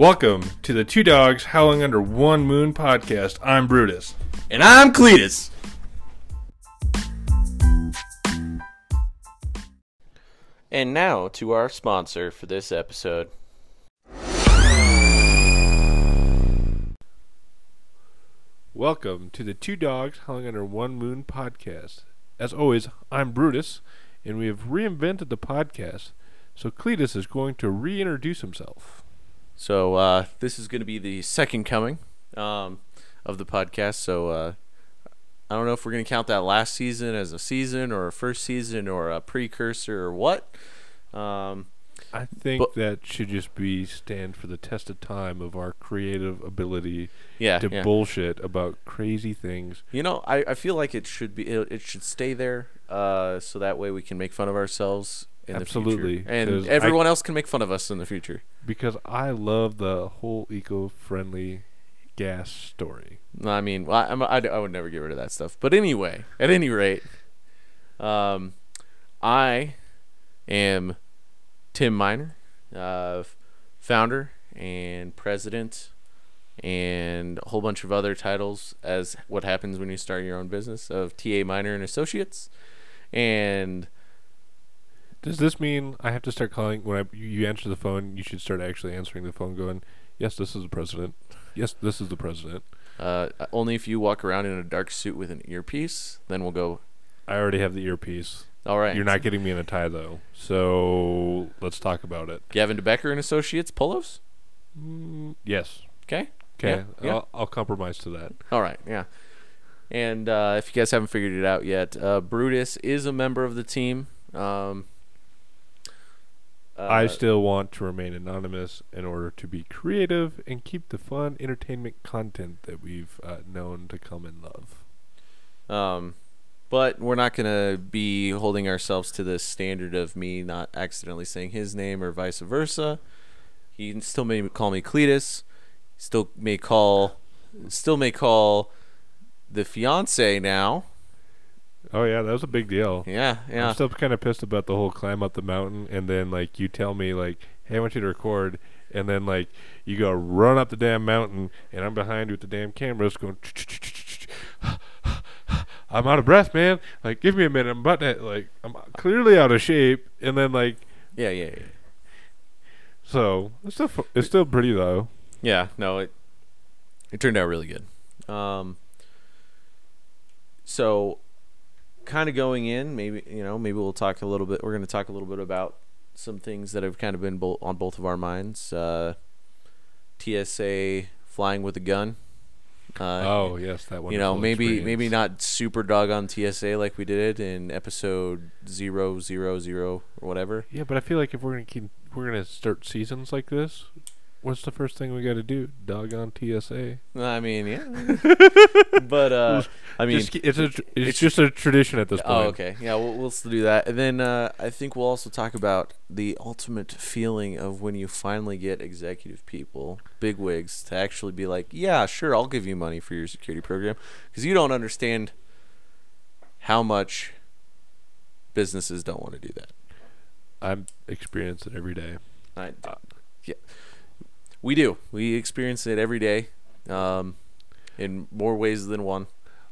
Welcome to the Two Dogs Howling Under One Moon podcast. I'm Brutus. And I'm Cletus. And now to our sponsor for this episode. Welcome to the Two Dogs Howling Under One Moon podcast. As always, I'm Brutus, and we have reinvented the podcast. So Cletus is going to reintroduce himself. So uh, this is going to be the second coming um, of the podcast. So uh, I don't know if we're going to count that last season as a season or a first season or a precursor or what. Um, I think But- that should just be stand for the test of time of our creative ability yeah, to yeah. bullshit about crazy things. You know, I, I feel like it should be it, it should stay there, uh, so that way we can make fun of ourselves in Absolutely, the future, and 'cause I- everyone else can make fun of us in the future. Because I love the whole eco-friendly gas story. No, I mean, well, I, I, I would never get rid of that stuff. But anyway, at any rate, um, I am Tim Miner, uh, founder and president, and a whole bunch of other titles as what happens when you start your own business of TA Miner and Associates, and Does this mean I have to start calling when I you- answer the phone? You should start actually answering the phone, going, "Yes, this is the president. Yes, this is the president." uh, only if you walk around in a dark suit with an earpiece, then we'll go. I already have the earpiece. All right, You're not getting me in a tie though, so let's talk about it. Gavin de Becker and Associates Polos. Mm, yes. Okay. Okay. Yeah, yeah. I'll, I'll compromise to that. All right, yeah. And uh, if you guys haven't figured it out yet, uh, Brutus is a member of the team. Um, uh, I still want to remain anonymous in order to be creative and keep the fun entertainment content that we've uh, known to come and love. Um, but we're not gonna be holding ourselves to the standard of me not accidentally saying his name or vice versa. He still may call me Cletus. Still may call, still may call the fiance now. Oh yeah, that was a big deal. Yeah, yeah. I'm still kind of pissed about the whole climb up the mountain, and then like you tell me like, "Hey, I want you to record," and then like you go run up the damn mountain, and I'm behind you with the damn cameras going. I'm out of breath, man. Like, give me a minute. I'm about to like, I'm clearly out of shape, and then like, yeah, yeah, yeah. so it's still fu- it's still pretty though. Yeah, no, it it turned out really good. Um, so, kind of going in, maybe you know, maybe we'll talk a little bit. We're going to talk a little bit about some things that have kind of been bo- on both of our minds. Uh, TSA flying with a gun. Uh, oh yes, that one. you know, maybe maybe not super dog on TSA like we did it in episode zero zero zero or whatever. Yeah, but I feel like if we're gonna keep, we're gonna start seasons like this. What's the first thing we got to do? Dog on TSA. I mean, yeah, but uh, I mean, Just it's a tr- it's, it's- just a tradition at this point. Oh, okay. Yeah, we'll, we'll still do that. And then uh, I think we'll also talk about the ultimate feeling of when you finally get executive people, big wigs, to actually be like, yeah, sure, I'll give you money for your security program. Because you don't understand how much businesses don't want to do that. I'm experiencing it every day. I, yeah, we do. We experience it every day um, in more ways than one.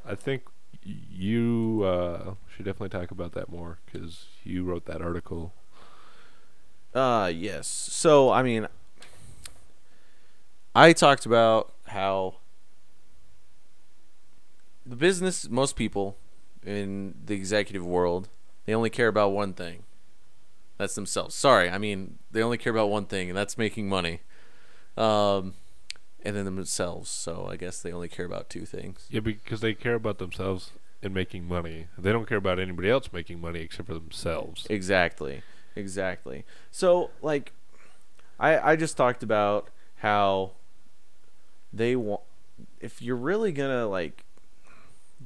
I think you uh, should definitely talk about that more because you wrote that article. Uh yes. So I mean I talked about how the business most people in the executive world, they only care about one thing. That's themselves. Sorry, I mean they only care about one thing and that's making money. Um and then themselves. So I guess they only care about two things. Yeah, because they care about themselves and making money. They don't care about anybody else making money except for themselves. Exactly. Exactly. So like I I just talked about how they want if you're really going to like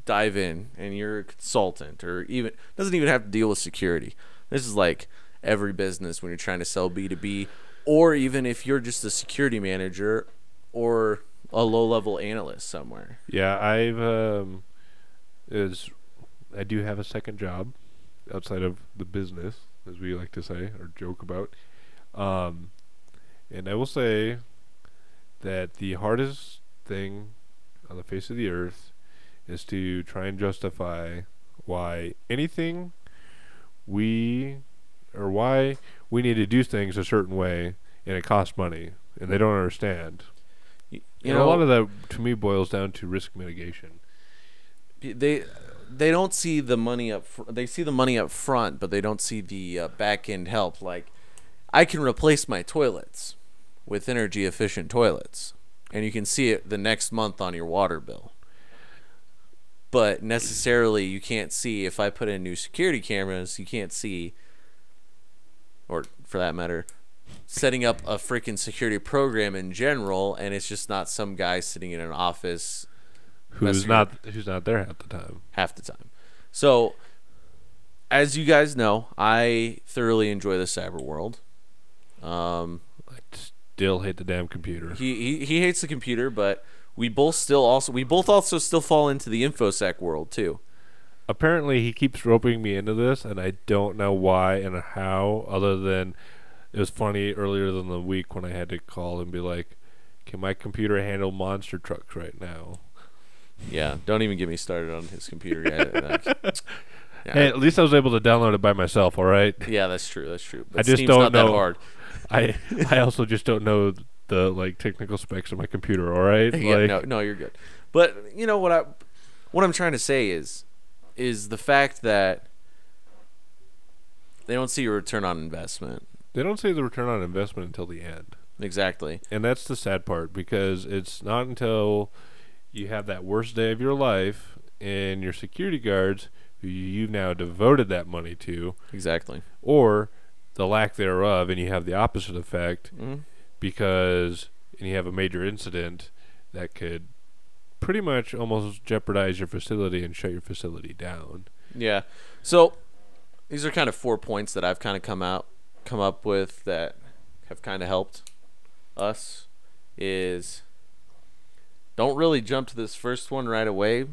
dive in and you're a consultant or even doesn't even have to deal with security. This is like every business when you're trying to sell B2B or even if you're just a security manager or a low-level analyst somewhere. Yeah, I've um, is I do have a second job outside of the business, as we like to say or joke about. Um, and I will say, that the hardest thing on the face of the earth is to try and justify why anything we or why we need to do things a certain way and it costs money and they don't understand. You know, a lot of that to me boils down to risk mitigation. they they don't see the money up fr- they see the money up front but they don't see the uh, back end help like i can replace my toilets with energy efficient toilets and you can see it the next month on your water bill but necessarily you can't see if i put in new security cameras you can't see or for that matter setting up a freaking security program in general and it's just not some guy sitting in an office Who's not who's not there half the time. half the time. So, as you guys know, I thoroughly enjoy the cyber world. Um, I still hate the damn computer. he, he he hates the computer, but we both still also we both also still fall into the infosec world too. Apparently he keeps roping me into this and I don't know why and how other than it was funny earlier than the week when I had to call and be like, Can my computer handle monster trucks right now? Yeah, don't even get me started on his computer yet. Yeah, Hey, at least I was able to download it by myself, all right? yeah, that's true. That's true. But I just Steam's don't not that know. hard. I I also just don't know the like technical specs of my computer, all right? yeah, like no, no, you're good. But you know what I, what I'm trying to say is, is the fact that they don't see a return on investment. they don't see the return on investment until the end. Exactly. And that's the sad part because it's not until you have that worst day of your life and your security guards who you've now devoted that money to, Exactly. or the lack thereof, and you have the opposite effect hmm because and you have a major incident that could pretty much almost jeopardize your facility and shut your facility down. Yeah. So these are kind of four points that I've kind of come out, come up with that have kind of helped us. Is don't really jump to this first one right away,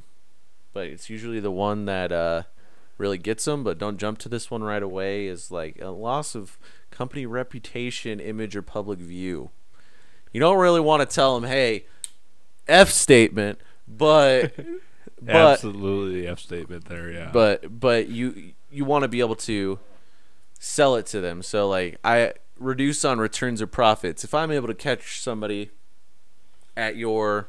but it's usually the one that uh, really gets them. But don't jump to this one right away. Is like a loss of company reputation, image, or public view. You don't really want to tell them, "Hey, f statement," but but Absolutely, the F statement there, yeah. but but you you want to be able to sell it to them so like i reduce on returns or profits if i'm able to catch somebody at your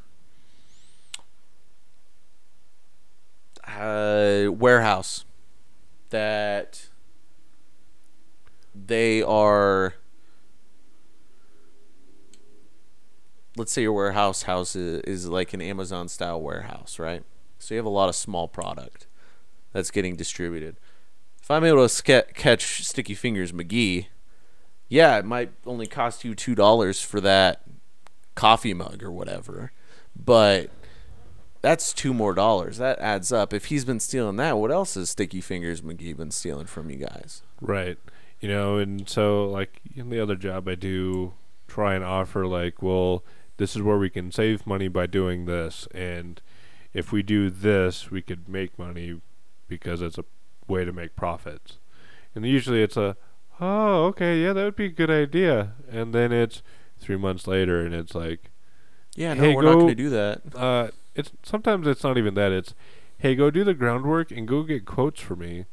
uh, warehouse that they are let's say your warehouse house is, is like an amazon style warehouse right so you have a lot of small product that's getting distributed. If I'm able to catch Sticky Fingers McGee, yeah, it might only cost you two dollars for that coffee mug or whatever, but that's two more dollars. That adds up. If he's been stealing that, what else has Sticky Fingers McGee been stealing from you guys? Right. You know, and so like in the other job I do try and offer like, well, this is where we can save money by doing this and if we do this, we could make money because it's a way to make profits. And usually it's a oh, okay, yeah, that would be a good idea. And then it's 3 months later and it's like Yeah, no, Hey, we're not going to do that. uh it's sometimes it's not even that it's hey go do the groundwork and go get quotes for me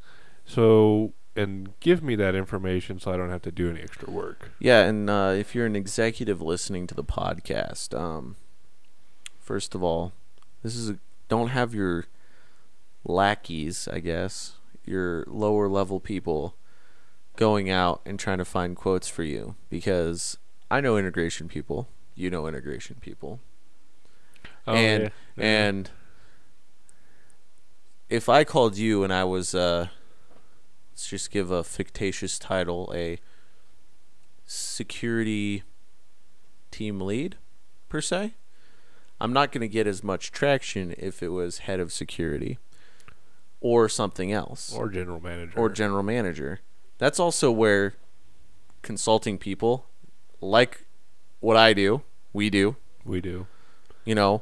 so and give me that information so i don't have to do any extra work Yeah, and uh, if you're an executive listening to the podcast, um, first of all, this is a, don't have your lackeys, I guess, your lower level people going out and trying to find quotes for you because I know integration people, you know integration people, Oh, and yeah. and if I called you and I was uh let's just give a fictitious title a security team lead per se I'm not going to get as much traction if it was head of security or something else or general manager or general manager. That's also where consulting people like what I do, we do, we do you know,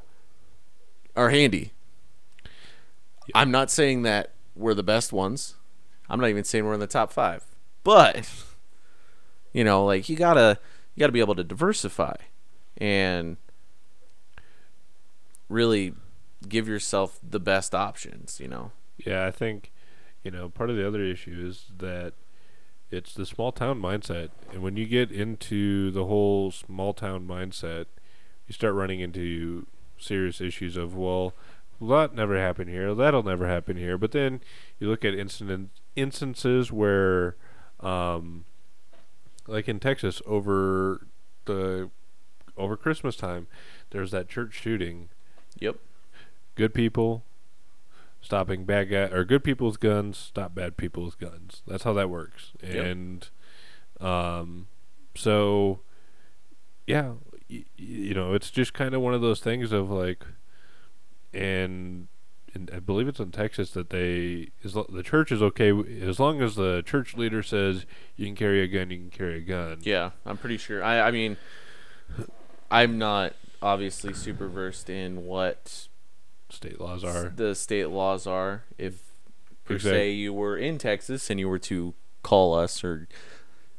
are handy. I'm not saying that we're the best ones. I'm not even saying we're in the top 5. But you know, like you got to you got to be able to diversify. And really give yourself the best options. You know. Yeah, I think you know part of the other issue is that it's the small town mindset, and when you get into the whole small town mindset, you start running into serious issues of well, that never happened here, that'll never happen here. But then you look at incident instances where, um, like in Texas over the over Christmas time, there's that church shooting. Yep. Good people stopping bad guy or good people's guns stop bad people's guns. That's how that works. Yep. And um, so yeah, y- you know, it's just kind of one of those things of like, and, I believe it's in Texas that they is the church is okay w- as long as the church leader says you can carry a gun, you can carry a gun. Yeah, I'm pretty sure. I I mean, I'm not obviously super versed in what State laws are the state laws are. If per Exact- se you were in Texas and you were to call us or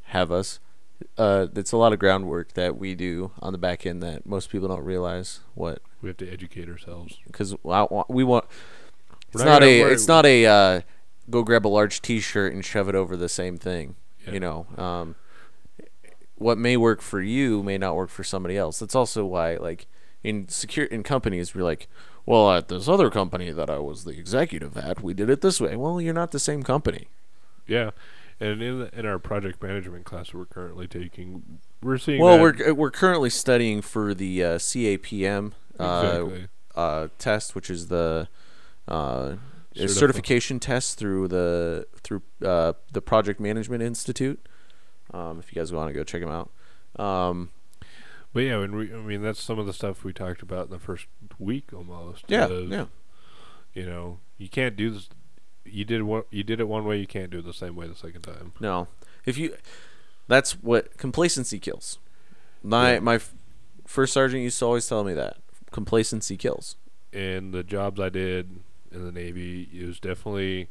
have us, uh, it's a lot of groundwork that we do on the back end that most people don't realize what we have to educate ourselves. because we want. It's not not, a. worry- It's not a. Uh, go grab a large T-shirt and shove it over the same thing. Yeah. You know, um, what may work for you may not work for somebody else. That's also why, like, in secure in companies, we're like, well, at this other company that I was the executive at, we did it this way. Well, you're not the same company. Yeah, and in the, in our project management class we're currently taking, we're seeing. Well, we're we're currently studying for the uh, CAPM exactly. uh, test, which is the uh, Certifi- certification test through the through uh, the Project Management Institute. Um, if you guys want to go check them out. Um, But yeah, we, I mean, that's some of the stuff we talked about in the first week almost. yeah, of, yeah, You know, you can't do this. You did one. You did it one way. You can't do it the same way the second time. no. If you, that's what complacency kills. My Yeah. my f- first sergeant used to always tell me that complacency kills. And the jobs I did in the Navy, it was definitely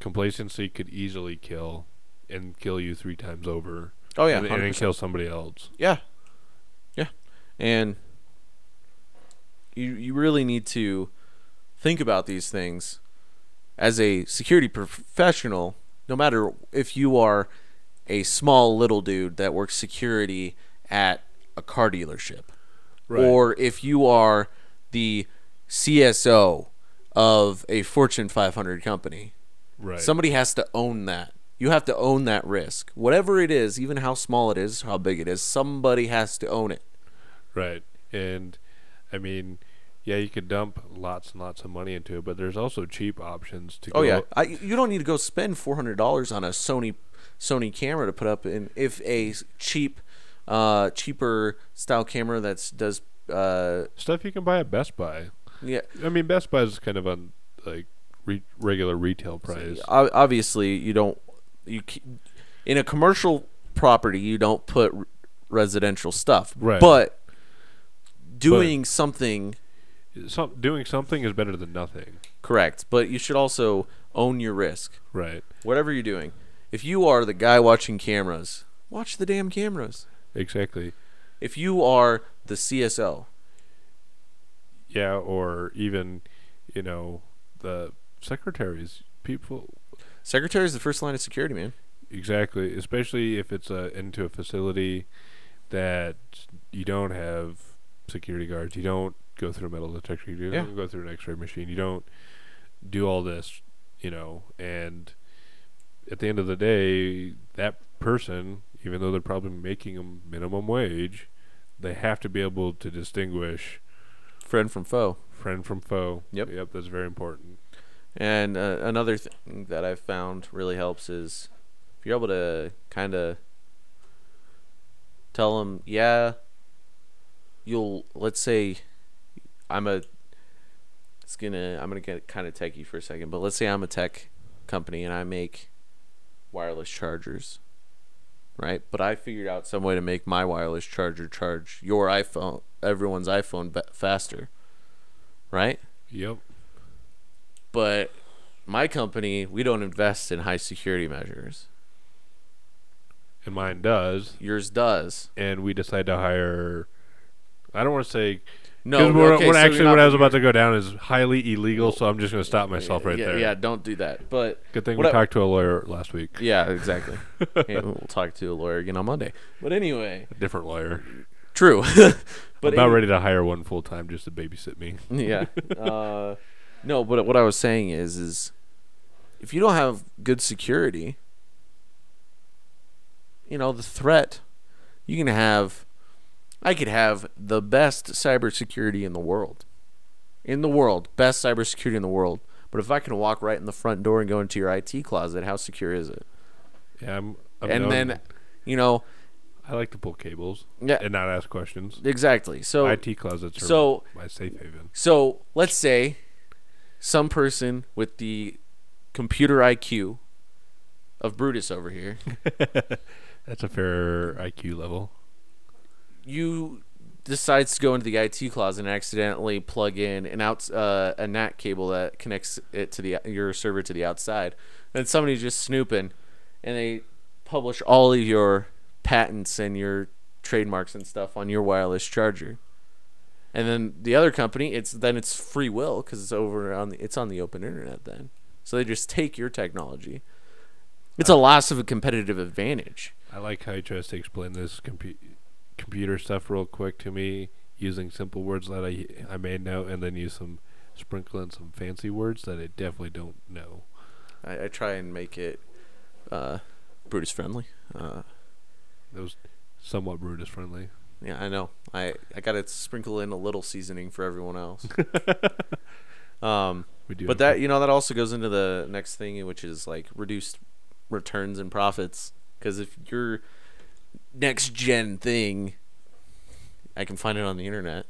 complacency could easily kill, and kill you three times over. Oh yeah, and, and kill somebody else. Yeah. Yeah. And you you really need to think about these things as a security professional, no matter if you are a small little dude that works security at a car dealership Right. or if you are the CSO of a Fortune 500 company. right. Somebody has to own that. You have to own that risk. Whatever it is, even how small it is, how big it is, somebody has to own it. Right. And I mean, yeah, you could dump lots and lots of money into it, but there's also cheap options to Oh yeah, I, you don't need to go spend four hundred dollars on a Sony Sony camera to put up in if a cheap, uh, cheaper style camera that does uh stuff you can buy at Best Buy. yeah I mean, Best Buy is kind of a like re- regular retail price. o- obviously you don't you in a commercial property you don't put r- residential stuff Right. but doing something Some, doing something is better than nothing. correct but you should also own your risk Right. whatever you're doing if you are the guy watching cameras watch the damn cameras Exactly. if you are the CSO Yeah, or even, you know, the secretaries, people. secretary is the first line of security man Exactly. Especially if it's a, into a facility that you don't have security guards. You don't go through a metal detector. You don't Yeah. go through an X-ray machine. You don't do all this, you know. And at the end of the day, that person, even though they're probably making a minimum wage, they have to be able to distinguish friend from foe friend from foe. Yep. Yep. That's very important. And uh, another thing that I've found really helps is if you're able to kind of tell them, yeah, you'll let's say I'm a it's gonna I'm gonna get kind of techie for a second, but let's say I'm a tech company and I make wireless chargers, right? But I figured out some way to make my wireless charger charge your iPhone, everyone's iPhone, faster, right? Yep. but my company we don't invest in high security measures And mine does. yours does and we decide to hire I don't want to say No, what, okay, what so actually what I was about to go down is highly illegal, so I'm just going to stop myself right yeah, there. Yeah, don't do that. But Good thing we I- talked to a lawyer last week. yeah, exactly. and we'll talk to a lawyer again on Monday. But anyway, A different lawyer. true. but I'm about any- ready to hire one full time just to babysit me. yeah. Uh, no, but what I was saying is, is if you don't have good security, you know, the threat, you can have, I could have the best cybersecurity in the world. In the world, best cybersecurity in the world. But if I can walk right in the front door and go into your IT closet, how secure is it? Yeah, I'm. I'm and known- then, you know, I like to pull cables yeah, and not ask questions. exactly. So IT closets are so my safe haven. So let's say some person with the computer IQ of Brutus over here, That's a fair IQ level. You decides to go into the IT closet and accidentally plug in an out uh, a NAT cable that connects it to the your server to the outside, and somebody's just snooping, and they publish all of your patents and your trademarks and stuff on your wireless charger. And then the other company, it's then it's free will because it's over on the it's on the open internet. Then, so they just take your technology. It's a loss of a competitive advantage. I like how he tries to explain this compu- computer stuff real quick to me using simple words that I I may know, and then use some sprinkle in some fancy words that I definitely don't know. I, I try and make it uh, Brutus friendly. Uh, That was somewhat Brutus friendly. yeah, I know. I I got to sprinkle in a little seasoning for everyone else. um, We do, but that you know that also goes into the next thing, which is like reduced returns and profits. Because if your next gen thing, I can find it on the internet.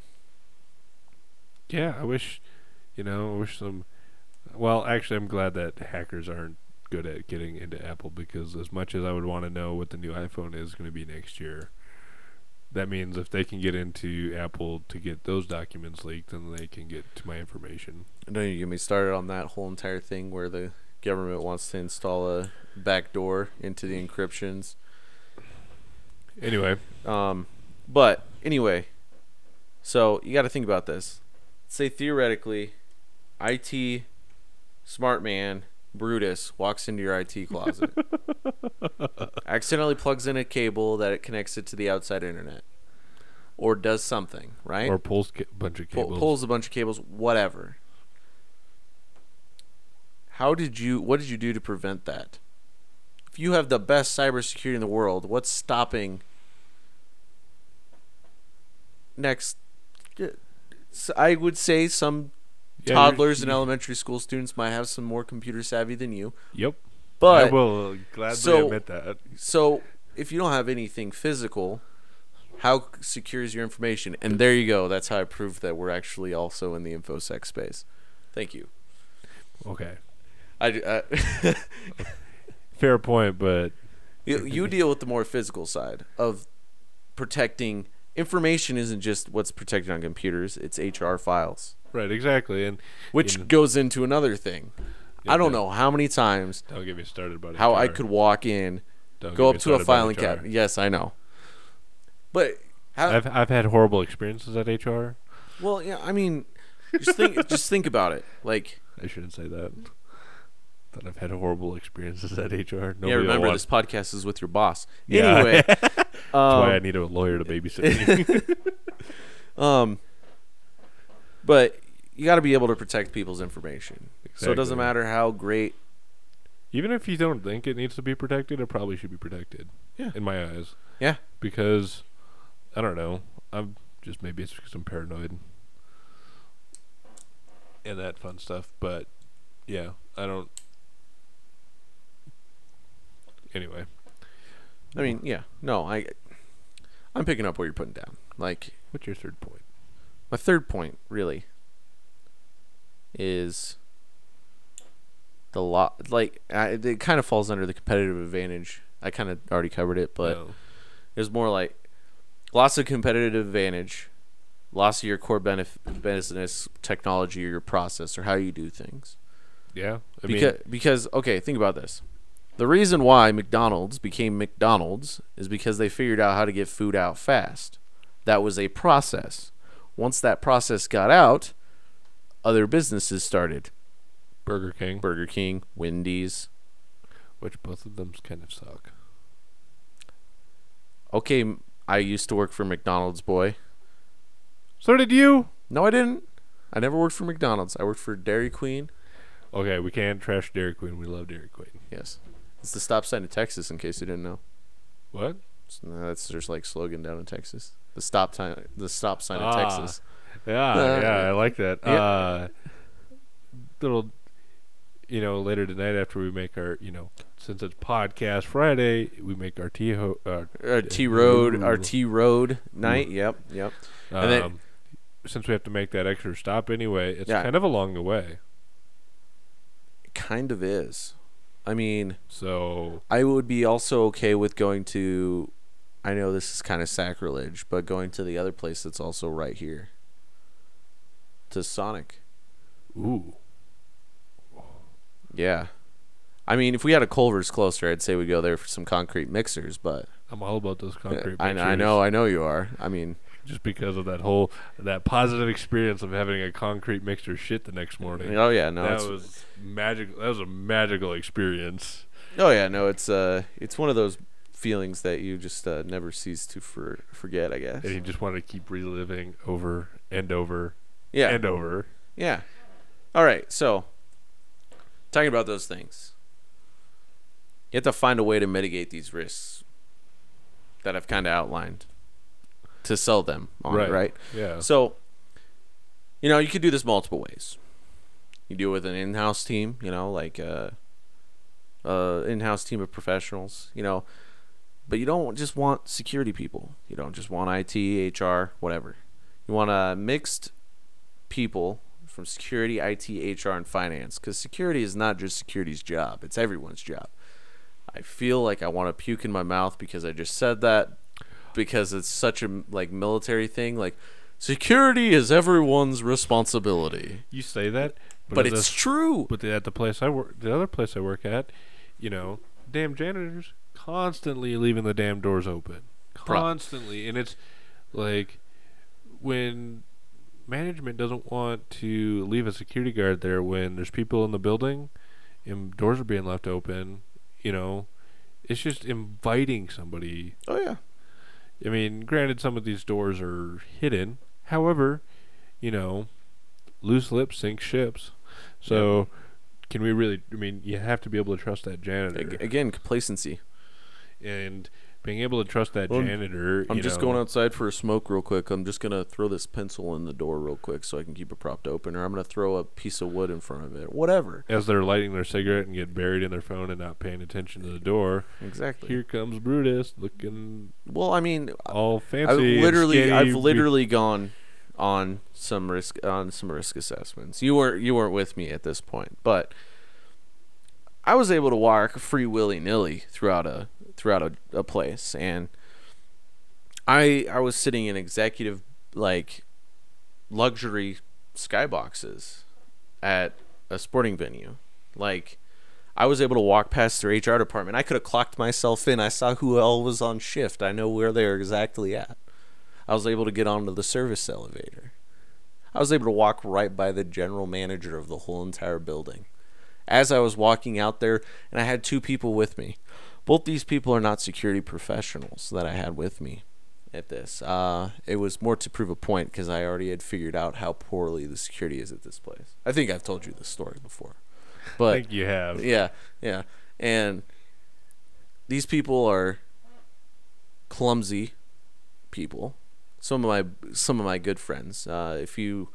Yeah, I wish, you know, I wish some. Well, actually, I'm glad that hackers aren't good at getting into Apple because as much as I would want to know what the new iPhone is going to be next year, that means if they can get into Apple to get those documents leaked, then they can get to my information. Don't you get me started on that whole entire thing where the government wants to install a backdoor into the encryptions. Anyway, Um, but anyway, so you got to think about this. Say theoretically, IT smart man Brutus walks into your IT closet, accidentally plugs in a cable that it connects it to the outside internet, or does something right, or pulls a bunch of Pull- cables. pulls a bunch of cables, whatever. How did you? What did you do to prevent that? If you have the best cybersecurity in the world, what's stopping? Next, I would say some Yeah, you're- toddlers and elementary school students might have some more computer savvy than you. Yep. But I will gladly so- admit that. so if you don't have anything physical, how secure is your information? And there you go. That's how I prove that we're actually also in the infosec space. Thank you. Okay. I, uh, Fair point, but you, you deal with the more physical side of protecting information. Isn't just what's protected on computers; it's HR files, right, exactly. And which You know- goes into another thing. I don't Yeah. know how many times don't get me started about how I could walk in, Don't go up to a filing cabinet. Yes, I know. But how, I've I've had horrible experiences at HR. Well, yeah, I mean, just think, just think about it. Like, I shouldn't say that. That I've had horrible experiences at HR. Nobody yeah, remember this podcast is with your boss. Yeah. Anyway, That's why I um, need a lawyer to babysit me. um, but you got to be able to protect people's information. So it doesn't matter how great. Even if you don't think it needs to be protected, it probably should be protected. Yeah. In my eyes. Yeah. Because I don't know. I'm just maybe it's because I'm paranoid. And that fun stuff, but yeah, I don't. Anyway, I mean, yeah, no, I, I'm picking up what you're putting down. Like what's your third point? my third point, really, is the lot. Like I, it kind of falls under the competitive advantage. I kind of already covered it, but. Oh. No. It's more like loss of competitive advantage, loss of your core benef- business technology or your process or how you do things. yeah, I because mean, because okay, think about this. The reason why McDonald's became McDonald's is because they figured out how to get food out fast. That was a process. once that process got out, other businesses started. Burger King, Burger King, Wendy's. which both of them kind of suck. Okay, I used to work for McDonald's, boy. So did you? No, I didn't. I never worked for McDonald's. I worked for Dairy Queen. Okay, we can't trash Dairy Queen. We love Dairy Queen. Yes. It's the stop sign in Texas, in case you didn't know. What? No, That's there's like slogan down in Texas. The stop time, the stop sign Ah. Texas. Yeah, Uh, yeah, I like that. yeah. Uh, little, you know, later tonight after we make our, you know, since it's podcast Friday, we make our tea ho- uh, Our T Road, our T Road night. Yep, yep. And then- um, since we have to make that extra stop anyway, it's Yeah. kind of along the way. It kind of is. I mean, So I would be also okay with going to. I know this is kind of sacrilege, but going to the other place that's also right here. To Sonic. ooh, Yeah. I mean, if we had a Culver's closer, I'd say we go there for some concrete mixers, but I'm all about those concrete. I, I know, I know you are. I mean, just because of that whole that positive experience of having a concrete mixer shit the next morning. oh yeah, no, that was magic. That was a magical experience. oh yeah, no, it's uh, it's one of those feelings that you just uh, never cease to for, forget, I guess. And you just want to keep reliving over and over Yeah, and over. yeah. All right, so talking about those things, you have to find a way to mitigate these risks that I've kind of outlined to sell them on, Right. right? Yeah. So, you know, you could do this multiple ways. You do it with an in-house team, you know, like a, a in-house team of professionals, you know, but you don't just want security people. You don't just want IT, HR, whatever. You want a mixed people from security, IT, HR, and finance because security is not just security's job; it's everyone's job. I feel like I want to puke in my mouth because I just said that because it's such a like military thing. Like security is everyone's responsibility, You say that, but, but it's the- true. but the, at the place I work, the other place I work at, you know, damn janitors constantly leaving the damn doors open, Pro- constantly, and it's like when management doesn't want to leave a security guard there when there's people in the building and doors are being left open, you know, it's just inviting somebody Oh yeah, I mean, granted, some of these doors are hidden. However, you know, loose lips sink ships. So, can we really? I mean, you have to be able to trust that janitor, again complacency. and being able to trust that Well, janitor. I'm just know, going outside for a smoke real quick. I'm just gonna throw this pencil in the door real quick so I can keep it propped open, or I'm gonna throw a piece of wood in front of it. Whatever. as they're lighting their cigarette and get buried in their phone and not paying attention to the door. Exactly. Here comes Brutus, looking well, I mean, all fancy. I've literally. I've literally gone on some risk on some risk assessments. You weren't you weren't with me at this point, but I was able to walk free willy nilly throughout a throughout a, a place, and I I was sitting in executive like luxury skyboxes at a sporting venue, like. I was able to walk past their HR department. I could have clocked myself in. I saw who all was on shift. I know where they're exactly at. I was able to get onto the service elevator. I was able to walk right by the general manager of the whole entire building. As I was walking out there, and I had two people with me. Both these people are not security professionals that I had with me at this. Uh, it was more to prove a point because I already had figured out how poorly the security is at this place. I think I've told you this story before. I But think you have. yeah, yeah. And these people are clumsy people. Some of my some of my good friends. Uh, if you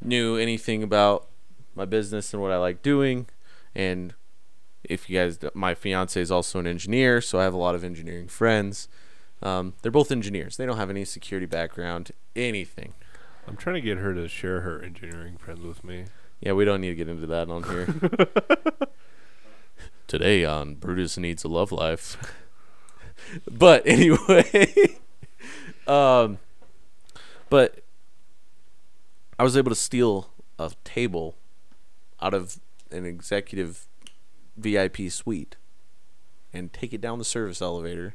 knew anything about my business and what I like doing, and if you guys, my fiance is also an engineer, so I have a lot of engineering friends. Um, they're both engineers. They don't have any security background, anything. I'm trying to get her to share her engineering friends with me. Yeah, we don't need to get into that on here. Today on Brutus Needs a Love Life. but anyway, um, but I was able to steal a table out of an executive VIP suite and take it down the service elevator.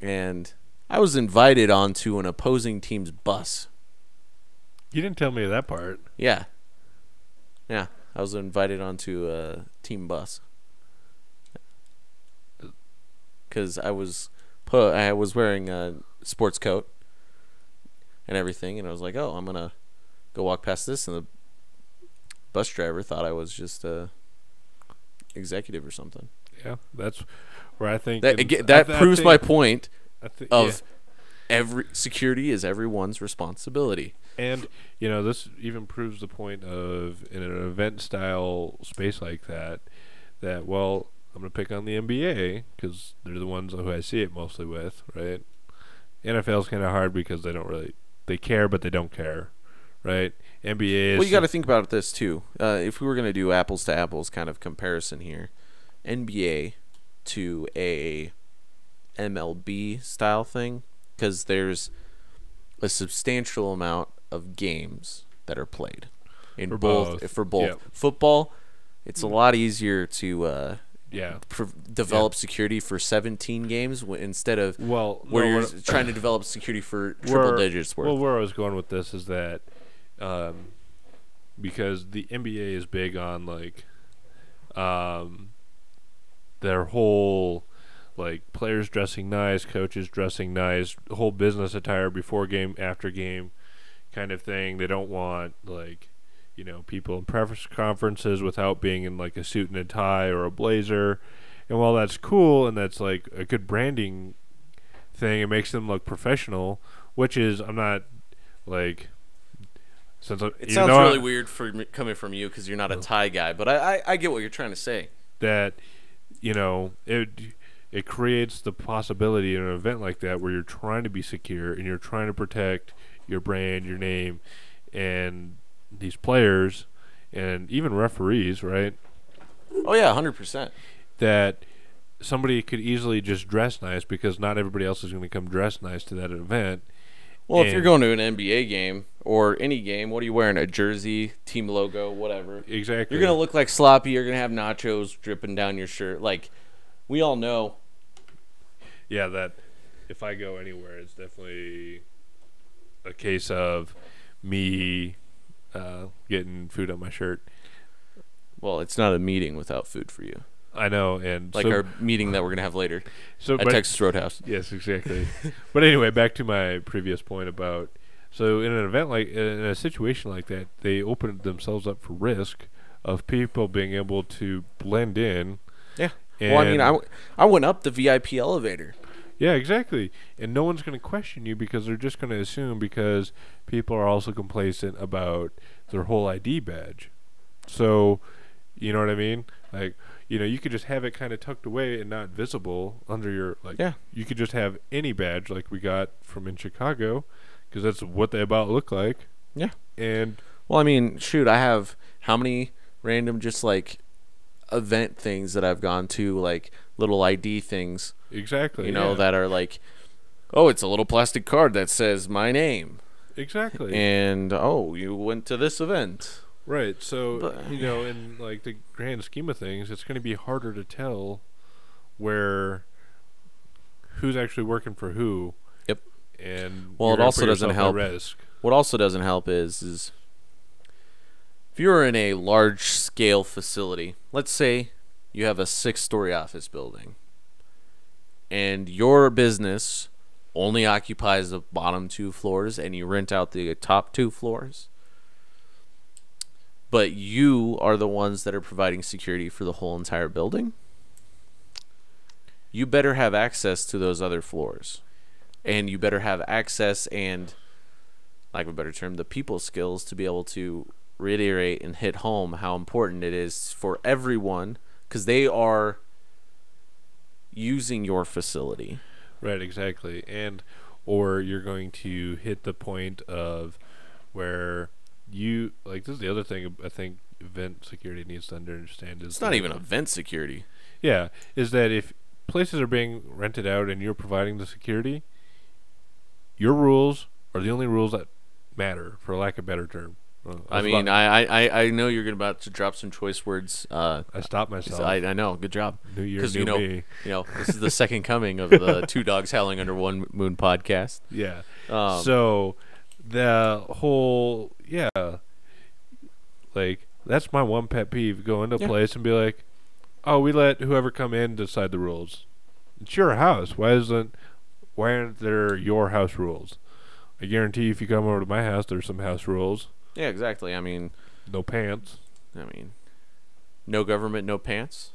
And I was invited onto an opposing team's bus. You didn't tell me that part. Yeah. Yeah, I was invited onto a team bus. Cuz I was put I was wearing a sports coat and everything and I was like, "Oh, I'm going to go walk past this." And the bus driver thought I was just a executive or something. Yeah, that's where I think That again, that I proves my think- point I thi- of yeah. every security is everyone's responsibility. And you know, this even proves the point of in an event style space like that, that well, I'm gonna pick on the NBA because they're the ones who I see it mostly with, right? NFL's kind of hard because they don't really they care, but they don't care, right? NBA is Well, you got to think about this too. Uh, if we were going to do apples to apples kind of comparison here, NBA to a MLB style thing, because there's a substantial amount of games that are played in For both. both. For both Yep. football, it's a lot easier to uh, yeah. pr- develop security for 17 games w- instead of Well, where no, you're trying to develop security for triple where- digits worth. Well, where I was going with this is that um, because the NBA is big on like um, their whole like players dressing nice, coaches dressing nice, whole business attire before game, after game, kind of thing. They don't want like you know people in press conferences without being in like a suit and a tie or a blazer. And while that's cool and that's like a good branding thing, it makes them look professional. Which is I'm not like since It sounds I- really weird for me, coming from you because you're not a oh. tie guy, but I, I, I get what you're trying to say. that you know it it creates the possibility in an event like that where you're trying to be secure and you're trying to protect your brand, your name, and these players and even referees, right? Oh yeah, hundred percent. That somebody could easily just dress nice because not everybody else is going to come dressed nice to that event. Well, if you're going to an NBA game or any game, what are you wearing? A jersey, team logo, whatever. Exactly. You're gonna look like sloppy. You're gonna have nachos dripping down your shirt. Like we all know. yeah, that if I go anywhere, it's definitely a case of me uh, getting food on my shirt. Well, it's not a meeting without food for you. I know, and Like so, our meeting that we're gonna have later so at but- Texas Roadhouse. Yes, exactly. but anyway, back to my previous point about so in an event like in a situation like that, they open themselves up for risk of people being able to blend in. Yeah. Well, I mean, I, w- I went up the VIP elevator. Yeah, exactly. And no one's going to question you because they're just going to assume because people are also complacent about their whole ID badge. So, you know what I mean? Like, you know, you could just have it kind of tucked away and not visible under your like. Yeah. You could just have any badge like we got from in Chicago, because that's what they about look like. Yeah. And Well, I mean, shoot, I have how many random just like event things that I've gone to, like little ID things, exactly, you know, yeah. that are like, oh, it's a little plastic card that says my name, exactly. and oh, you went to this event. Right. So But- you know, in like the grand scheme of things, it's going to be harder to tell where who's actually working for who. Yep. And Well, it also doesn't help. Risk. What also doesn't help is is if you're in a large scale facility, let's say you have a six story office building and your business only occupies the bottom two floors and you rent out the top two floors. But you are the ones that are providing security for the whole entire building. You better have access to those other floors. And you better have access and of a better term, the people skills to be able to reiterate and hit home how important it is for everyone because they are using your facility. Right. Exactly. And or you're going to hit the point of where you like this is the other thing I think event security needs to understand is It's not even event security. Yeah, is that if places are being rented out and you're providing the security, your rules are the only rules that matter, for lack of a better term, Well, I mean, I, I, I know you're about to drop some choice words. Uh, I stopped myself. I, I know. Good job. New year, new you know- me. You know, this is the second coming of the Two Dogs Howling Under One Moon podcast. Yeah. Um, so the whole yeah, like that's my one pet peeve. Go into a Yeah. place and be like, "Oh, we let whoever come in decide the rules. It's your house. Why isn't? Why aren't there your house rules? I guarantee if you come over to my house, there's some house rules. yeah, exactly. I mean, No pants, I mean, no government, no pants.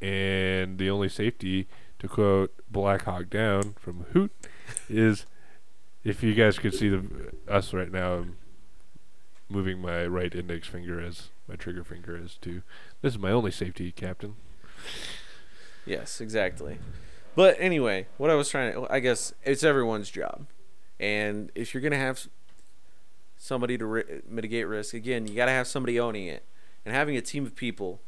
and the only safety, to quote Black Hawk Down from Hoot, is if you guys could see the us right now. I'm moving my right index finger as my trigger finger is to. This is my only safety, Captain. Yes, exactly. But anyway, what I was trying to, I guess it's everyone's job. And if you're going to have somebody to ri- mitigate risk, again, you got to have somebody owning it. And having a team of people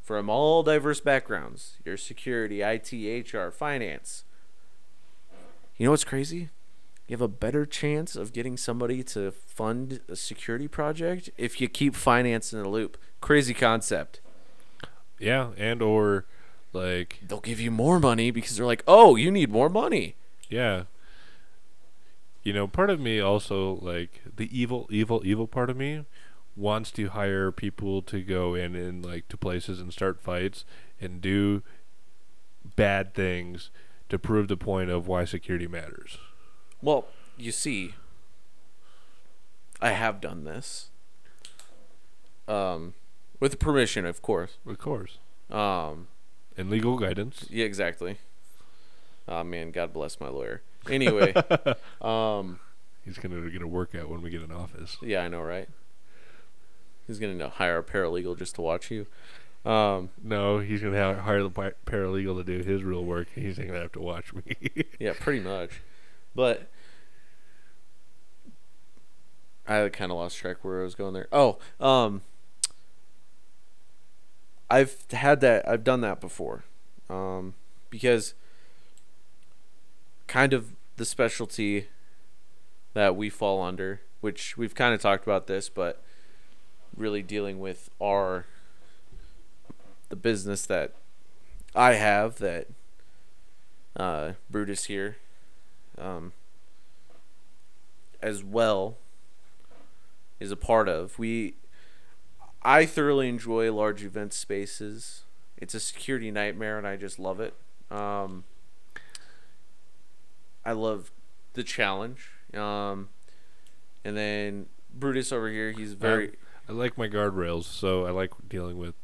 from all diverse backgrounds your security, IT, HR, finance. You know what's crazy? You have a better chance of getting somebody to fund a security project if you keep finance in the loop. Crazy concept. Yeah, and or like they'll give you more money because they're like, "Oh, you need more money." yeah. You know, part of me also like the evil, evil, evil part of me wants to hire people to go in and like to places and start fights and do bad things to prove the point of why security matters. Well, you see, I have done this. Um, with permission, of course. Of course. Um, And legal guidance. yeah, exactly. Oh man, God bless my lawyer. Anyway, um, He's gonna get a workout when we get in office. yeah, I know, right? He's gonna hire a paralegal just to watch you. Um, No, he's gonna hire the paralegal to do his real work. He's gonna have to watch me. Yeah, pretty much. But I kind of lost track where I was going there. Oh, um, I've had that. I've done that before, um, because kind of the specialty that we fall under, which we've kind of talked about this, but really dealing with our the business that I have that uh, Brutus here, um, as well, is a part of. We, I thoroughly enjoy large event spaces. It's a security nightmare, and I just love it. Um, I love the challenge. Um, and then Brutus over here, he's very I like my guardrails, so I like dealing with.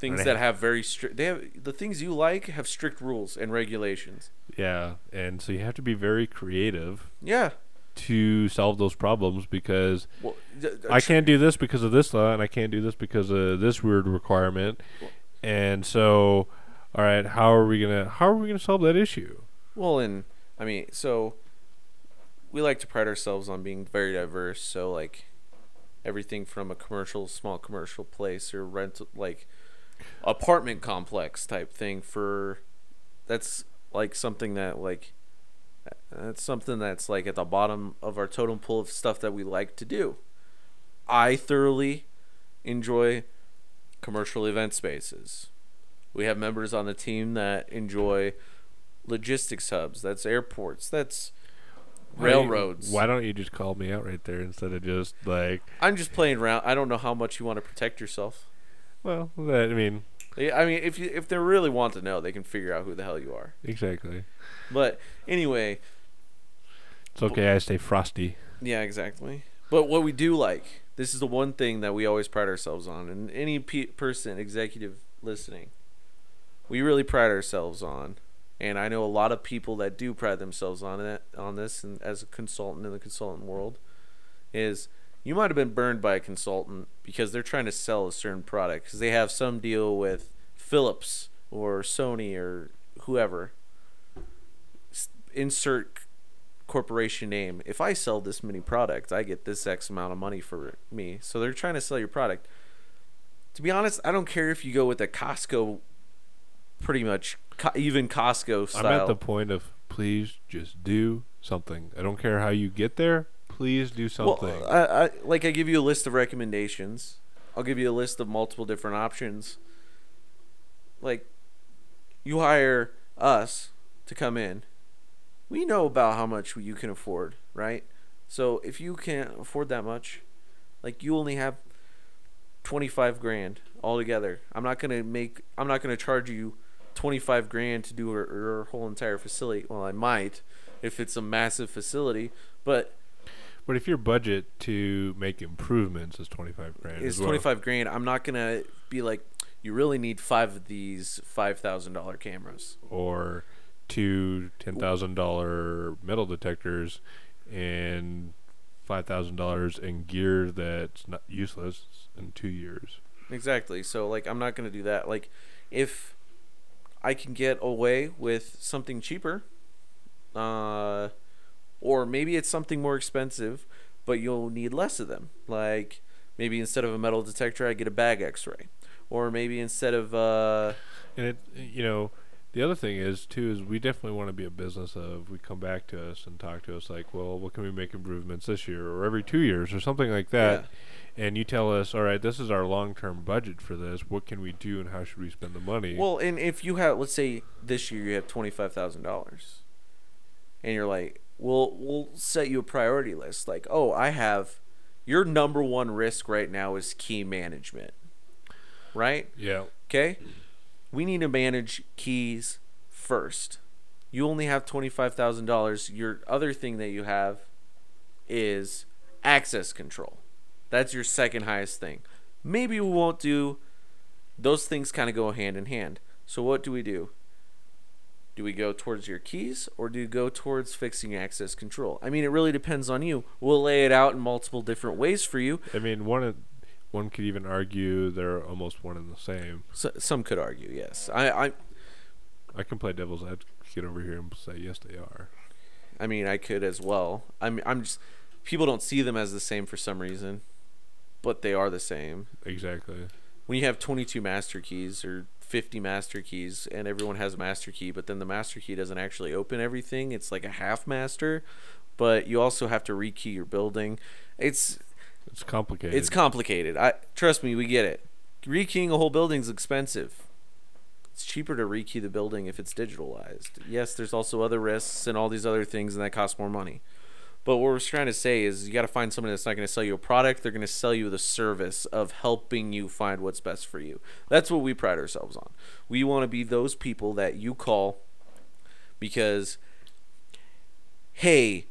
Things that have very strict. They have the things you like have strict rules and regulations. Yeah, and so you have to be very creative Yeah. to solve those problems because Well, th- th- I can't do this because of this law, and I can't do this because of this weird requirement. And so, all right, how are we gonna how are we gonna solve that issue? Well, and I mean, so we like to pride ourselves on being very diverse. So like everything from a commercial, small commercial place or rental, like apartment complex type thing. For that's like something that like that's something that's like at the bottom of our totem pole of stuff that we like to do. I thoroughly enjoy commercial event spaces. We have members on the team that enjoy logistics hubs. That's airports. That's railroads. Why don't you just call me out right there instead of just like, I'm just playing around. I don't know how much you want to protect yourself. Well, that I mean, Yeah, I mean, if you if they really want to know, they can figure out who the hell you are. exactly. But anyway, It's okay. I stay frosty. yeah, exactly. But what we do like, this is the one thing that we always pride ourselves on, and any pe- person, executive listening, we really pride ourselves on. And I know a lot of people that do pride themselves on it, on this, and as a consultant in the consultant world, is you might have been burned by a consultant because they're trying to sell a certain product because they have some deal with Philips or Sony or whoever. S- Insert corporation name. If I sell this many products, I get this X amount of money for me. So they're trying to sell your product. To be honest, I don't care if you go with a Costco, pretty much even Costco style. I'm at the point of please just do something. I don't care how you get there. Please do something. Well? I, I like I give you a list of recommendations. I'll give you a list of multiple different options. Like, you hire us to come in. We know about how much you can afford, right? So if you can't afford that much, like you only have twenty five grand altogether. I'm not gonna make. I'm not gonna charge you twenty five grand to do your, your whole entire facility. Well, I might if it's a massive facility, but but if your budget to make improvements is twenty five grand, is well, twenty five grand. I'm not gonna be like, you really need five of these five thousand dollar cameras. or two ten thousand dollar metal detectors, and five thousand dollars in gear that's not useless in two years. Exactly. So like, I'm not gonna do that. Like, if I can get away with something cheaper, uh, or maybe it's something more expensive, but you'll need less of them. Like maybe instead of a metal detector, I get a bag X-ray, or maybe instead of uh, And it, you know, the other thing is too is we definitely want to be a business of we come back to us and talk to us like, well, what can we make improvements this year or every two years or something like that. And you tell us, all right, this is our long term budget for this. What can we do and how should we spend the money? Well, and if you have, let's say this year you have twenty five thousand dollars, and you're like, we'll we'll set you a priority list. Like, oh, I have your number one risk right now is key management, right? yeah, Okay, we need to manage keys first. You only have twenty five thousand dollars. Your other thing that you have is access control. That's your second highest thing. Maybe we won't do those things kind of go hand in hand. So what do we do? Do we go towards your keys or do you go towards fixing access control? I mean, it really depends on you. We'll lay it out in multiple different ways for you. I mean, one of, one could even argue they're almost one and the same. So, some could argue, yes. I, I, I can play devil's advocate over here and say yes, they are. I mean, I could as well. I'm, I'm just people don't see them as the same for some reason, but they are the same. Exactly. When you have 22 master keys or 50 master keys and everyone has a master key, but then the master key doesn't actually open everything. It's like a half master, but you also have to rekey your building. It's It's complicated. it's complicated. I trust me, we get it. Rekeying a whole building's expensive. It's cheaper to rekey the building if it's digitalized. Yes, there's also other risks and all these other things, and that costs more money. But what we're trying to say is you got to find somebody that's not going to sell you a product. They're going to sell you the service of helping you find what's best for you. That's what we pride ourselves on. We want to be those people that you call because, hey,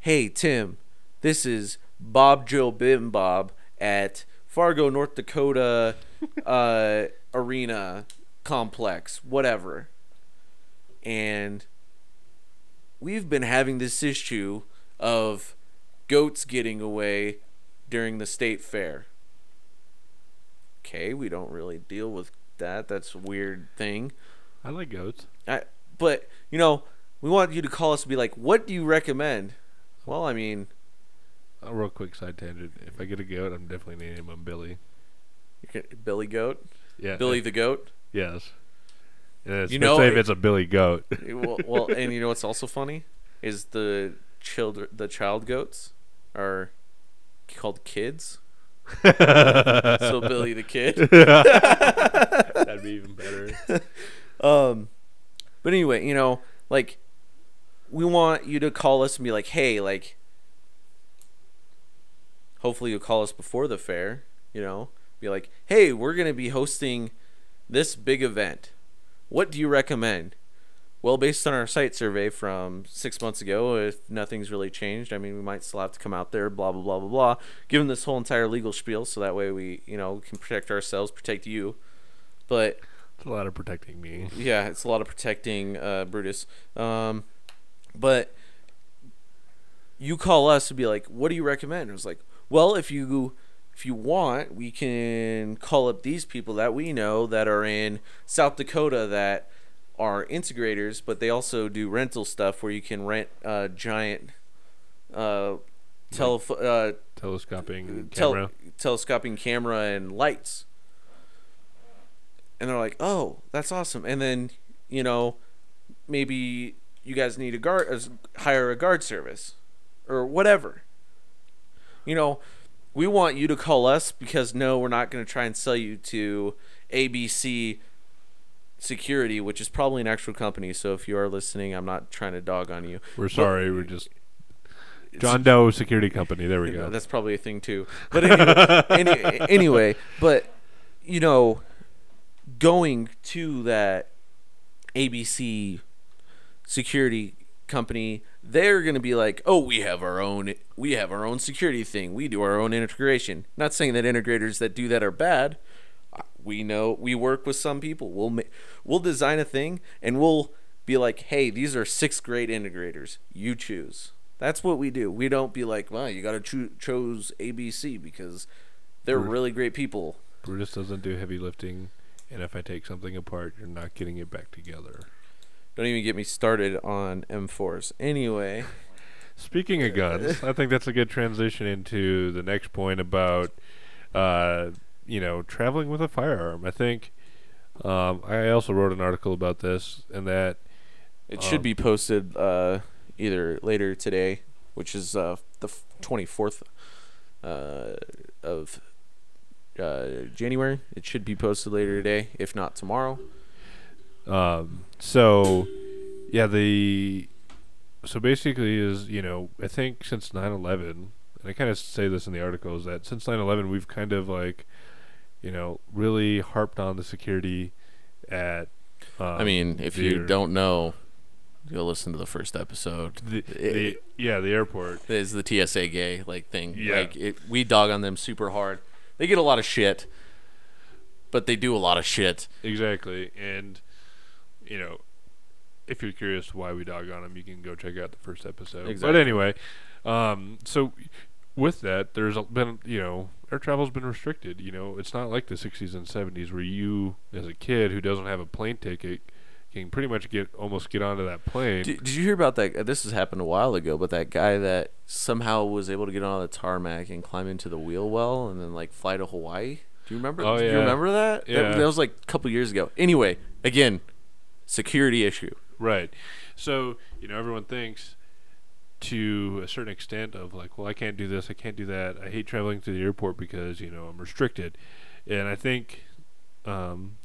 hey, Tim, this is Bob Joe Bim Bob at Fargo, North Dakota uh, Arena Complex, whatever. And we've been having this issue of goats getting away during the state fair. Okay, we don't really deal with that. That's a weird thing. I like goats. I, but you know, we want you to call us and be like, "What do you recommend?" Well, I mean, A real quick side tangent. If I get a goat, I'm definitely naming him Billy. you can, Billy Goat, Yeah. Billy the Goat. Yes. And it's, You know- say if it's a Billy goat. well, well, and you know what's also funny is the children, the child goats are called kids. So Billy the Kid. That'd be even better. Um, but anyway, you know, like, we want you to call us and be like, hey, like, hopefully you'll call us before the fair, you know, be like, hey, we're going to be hosting this big event. What do you recommend? Well, based on our site survey from six months ago, if nothing's really changed, I mean, we might still have to come out there, blah, blah, blah, blah, blah. Given this whole entire legal spiel, so that way we, you know, can protect ourselves, protect you. But It's a lot of protecting me. yeah, it's a lot of protecting uh, Brutus. Um, but you call us and be like, "What do you recommend?" I was like, "Well, if you if you want, we can call up these people that we know that are in South Dakota that are integrators, but they also do rental stuff where you can rent a giant uh, telef- uh, Telescoping tel- camera. telescoping camera and lights. And they're like, "Oh, that's awesome!" And then, you know, maybe you guys need a guard, uh, hire a guard service, or whatever. You know, we want you to call us because no, we're not going to try and sell you to ABC Security, which is probably an actual company. So if you are listening, I'm not trying to dog on you. We're sorry. We're just John Doe Security Company. There we go. that's probably a thing too. But anyway, any, anyway, but you know, going to that ABC security company, they're going to be like, "Oh, we have our own we have our own security thing. We do our own integration." Not saying that integrators that do that are bad. We know we work with some people. We'll ma- we'll design a thing and we'll be like, "Hey, these are sixth grade integrators. You choose." That's what we do. We don't be like, "Well, you got to cho- chose ABC because they're Bruce. really great people." Brutus doesn't do heavy lifting, and if I take something apart, you're not getting it back together. Don't even get me started on M4s. Anyway, Speaking of guns, I think that's a good transition into the next point about, uh, you know, traveling with a firearm. I think um, I also wrote an article about this, and that it should Um, be posted uh, either later today, which is uh, the twenty fourth uh, of uh, January. It should be posted later today, if not tomorrow. Um, so, yeah, the so basically is you know I think since 9/11, and I kind of say this in the article is that since 9/11 we've kind of like, you know, really harped on the security at. Um, I mean, if you don't know, go listen to the first episode. the, the yeah the airport. is the TSA gay like thing. Yeah. Like it, we dog on them super hard. They get a lot of shit, but they do a lot of shit. Exactly, and you know, if you're curious why we dog on them, you can go check out the first episode. But anyway, um, so with that, there's been you know air travel's been restricted. You know, it's not like the 60s and 70s where you, as a kid who doesn't have a plane ticket, can pretty much get almost get onto that plane. Did, did you hear about that? This has happened a while ago, but that guy that somehow was able to get on the tarmac and climb into the wheel well and then like fly to Hawaii. Do you remember? Oh, yeah. do you remember that? That- Yeah. that was like a couple years ago. Anyway, again, security issue. Right. So, you know, everyone thinks to a certain extent of like, well, I can't do this, I can't do that. I hate traveling to the airport because, you know, I'm restricted. And I think um,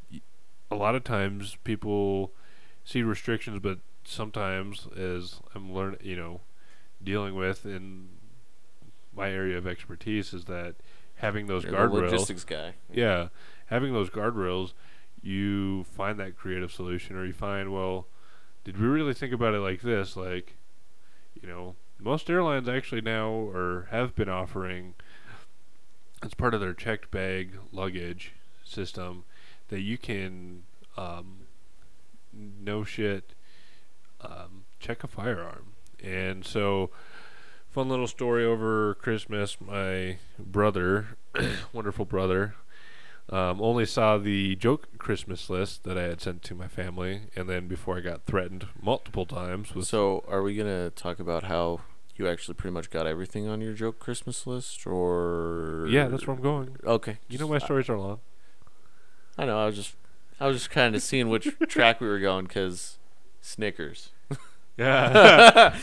a lot of times people see restrictions, but sometimes, as I'm learning, you know, dealing with in my area of expertise, is that having those guardrails logistics guy. yeah, having those guardrails, you find that creative solution, or you find, well, did we really think about it like this? Like, you know, most airlines actually now or have been offering, as part of their checked bag luggage system, that you can, um, no shit, um, check a firearm. And so, fun little story over Christmas. My brother, wonderful brother, um, only saw the joke Christmas list that I had sent to my family, and then before I got threatened multiple times with So, are we gonna talk about how you actually pretty much got everything on your joke Christmas list, or yeah, that's where I'm going. Okay, You know my stories are long. I know. I was just, I was just kind of seeing which track we were going because Snickers. Yeah.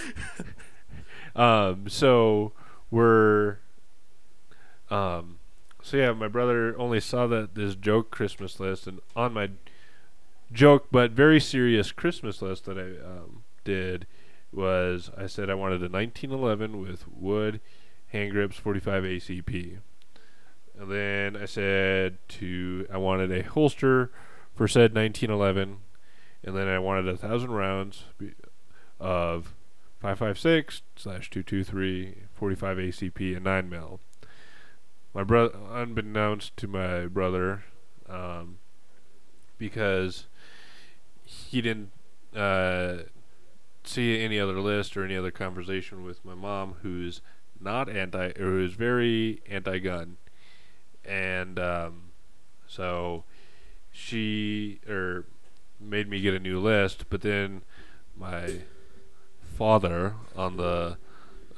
um. So we're. Um. So yeah, my brother only saw that this joke Christmas list, and on my joke but very serious Christmas list that I um, did was I said I wanted a 1911 with wood hand grips 45 ACP. And then I said to I wanted a holster for said 1911, and then I wanted a thousand rounds of 556 slash 223 45 ACP and 9 mil. My brother, unbeknownst to my brother, um, because he didn't uh, see any other list or any other conversation with my mom, who's not anti or who's very anti-gun, and um, so she or made me get a new list. But then my father on the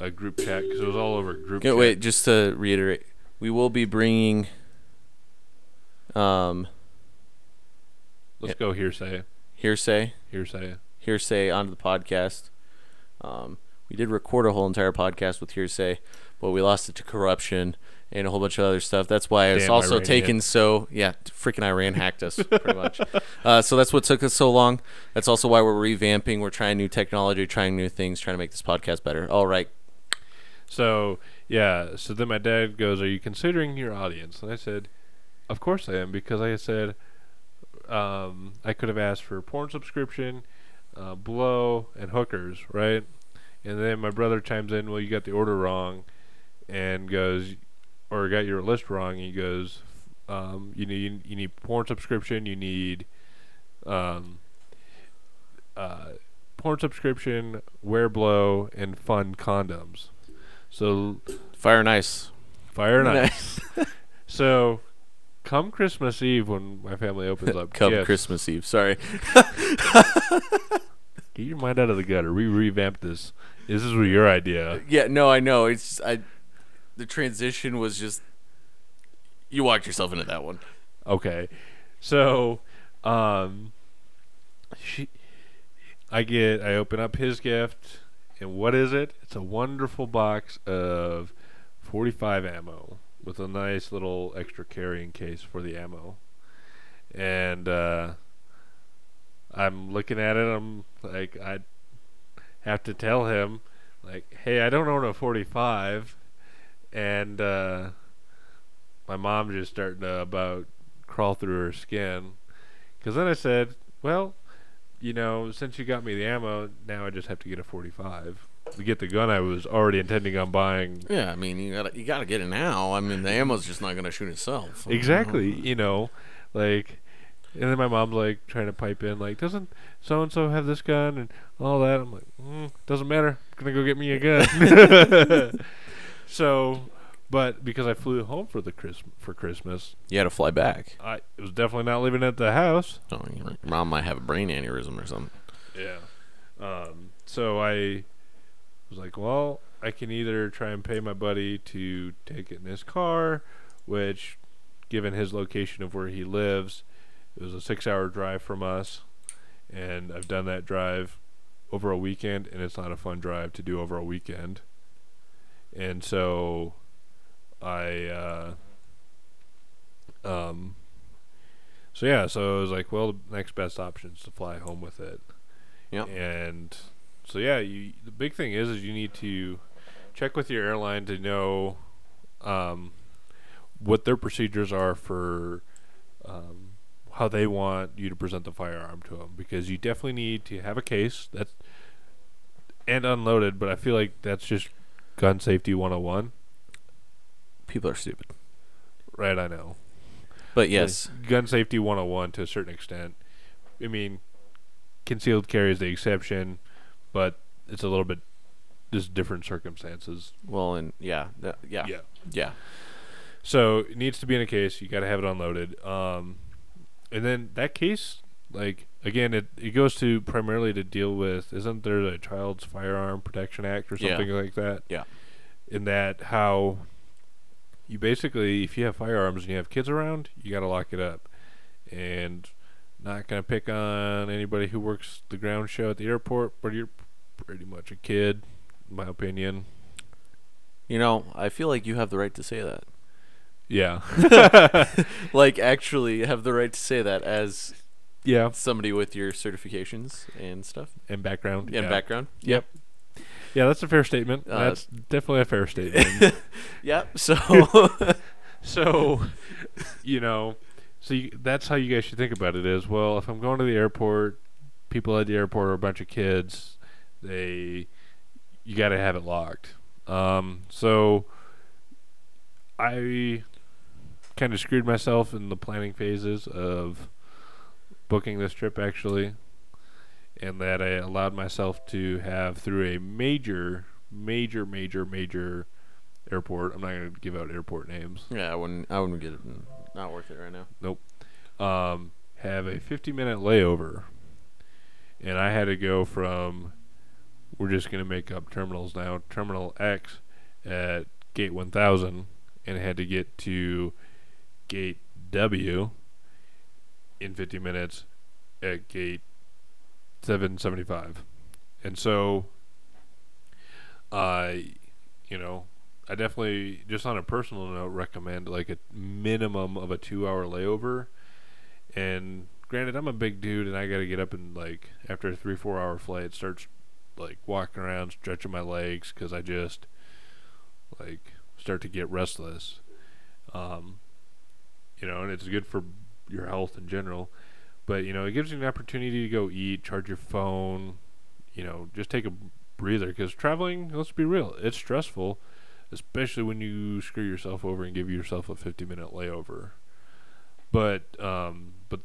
uh, group chat because it was all over group. Yeah, chat. wait, just to reiterate, we will be bringing. Um, let's go hearsay, hearsay, hearsay. hearsay onto the podcast. Um, we did record a whole entire podcast with hearsay, but we lost it to corruption and a whole bunch of other stuff. That's why it's also taken so yeah, freaking Iran hacked us pretty much. Uh, so that's what took us so long. That's also why we're revamping. We're trying new technology, trying new things, trying to make this podcast better. All right, So yeah, so then my dad goes, "Are you considering your audience?" And I said, "Of course I am," because I said um, I could have asked for porn subscription, uh, blow, and hookers, right? And then my brother chimes in, "Well, you got the order wrong," and goes, or got your list wrong. He goes, um, "You need you need porn subscription. You need." Um, uh, porn subscription, wear blow, and fun condoms. So fire and ice. fire and ice. so come Christmas Eve when my family opens up. Come gifts, Christmas Eve. Sorry. Get your mind out of the gutter. We revamped this. This is your idea. Yeah, no, I know. It's I. The transition was just. You walked yourself into that one. Okay. So um she I get I open up his gift and what is it? It's a wonderful box of 45 ammo with a nice little extra carrying case for the ammo. And uh I'm looking at it I'm like I have to tell him like hey, I don't own a 45 and uh my mom just starting to about crawl through her skin. Because then I said, well, you know, since you got me the ammo, now I just have to get a 45 to get the gun I was already intending on buying. Yeah, I mean you gotta you gotta get it now. I mean the ammo's just not gonna shoot itself. Exactly, you know, like, and then my mom's like trying to pipe in, like, doesn't so and so have this gun and all that? I'm like, mm, doesn't matter. I'm gonna go get me a gun. so, but because I flew home for the Chris for Christmas, You had to fly back. I it was definitely not living at the house. So your mom might have a brain aneurysm or something. Yeah. Um, so I was like, well, I can either try and pay my buddy to take it in his car, which, given his location of where he lives, it was a six hour drive from us. And I've done that drive over a weekend, and it's not a fun drive to do over a weekend. And so I, uh, um, so yeah, so I was like, well, the next best option is to fly home with it. Yep. And so yeah, you the big thing is is you need to check with your airline to know um, what their procedures are for um, how they want you to present the firearm to them because you definitely need to have a case that's and unloaded. But I feel like that's just gun safety 101. People are stupid. Right, I know. But yes, Like, gun safety 101 to a certain extent. I mean, concealed carry is the exception, but it's a little bit just different circumstances. well, and yeah, yeah, yeah, Yeah. So it needs to be in a case. You got to have it unloaded. Um, and then that case, like again, it it goes to primarily to deal with. Isn't there a Child's Firearm Protection Act or Yeah. something like that? Yeah. In that, how you basically, if you have firearms and you have kids around, you got to lock it up, and not gonna pick on anybody who works the ground show at the airport, but you're pretty much a kid, in my opinion. You know, I feel like you have the right to say that. Yeah. Like, actually, have the right to say that as yeah. somebody with your certifications and stuff And background. and yeah. background. Yep. Yeah, that's a fair statement. Uh, that's definitely a fair statement. Yep. So, so, you know, so you, that's how you guys should think about it. Is well, if I'm going to the airport, people at the airport are a bunch of kids. They, you got to have it locked. Um, so, I kind of screwed myself in the planning phases of booking this trip actually, and that I allowed myself to have through a major, major, major, major airport. I'm not going to give out airport names. yeah, I wouldn't. I wouldn't get it. mm, Not worth it right now. Nope. Um, have a 50 minute layover. And I had to go from, we're just going to make up terminals now, Terminal X at Gate 1000, and had to get to Gate W in 50 minutes at Gate 775. And so uh, you know, I definitely just on a personal note recommend like a minimum of a two hour layover. And granted, I'm a big dude and I got to get up and like after a three four hour flight, starts like walking around, stretching my legs because I just like start to get restless. Um, you know, and it's good for your health in general. But you know, it gives you an opportunity to go eat, charge your phone, you know, just take a breather because traveling. Let's be real, it's stressful, especially when you screw yourself over and give yourself a 50 minute layover. But um, but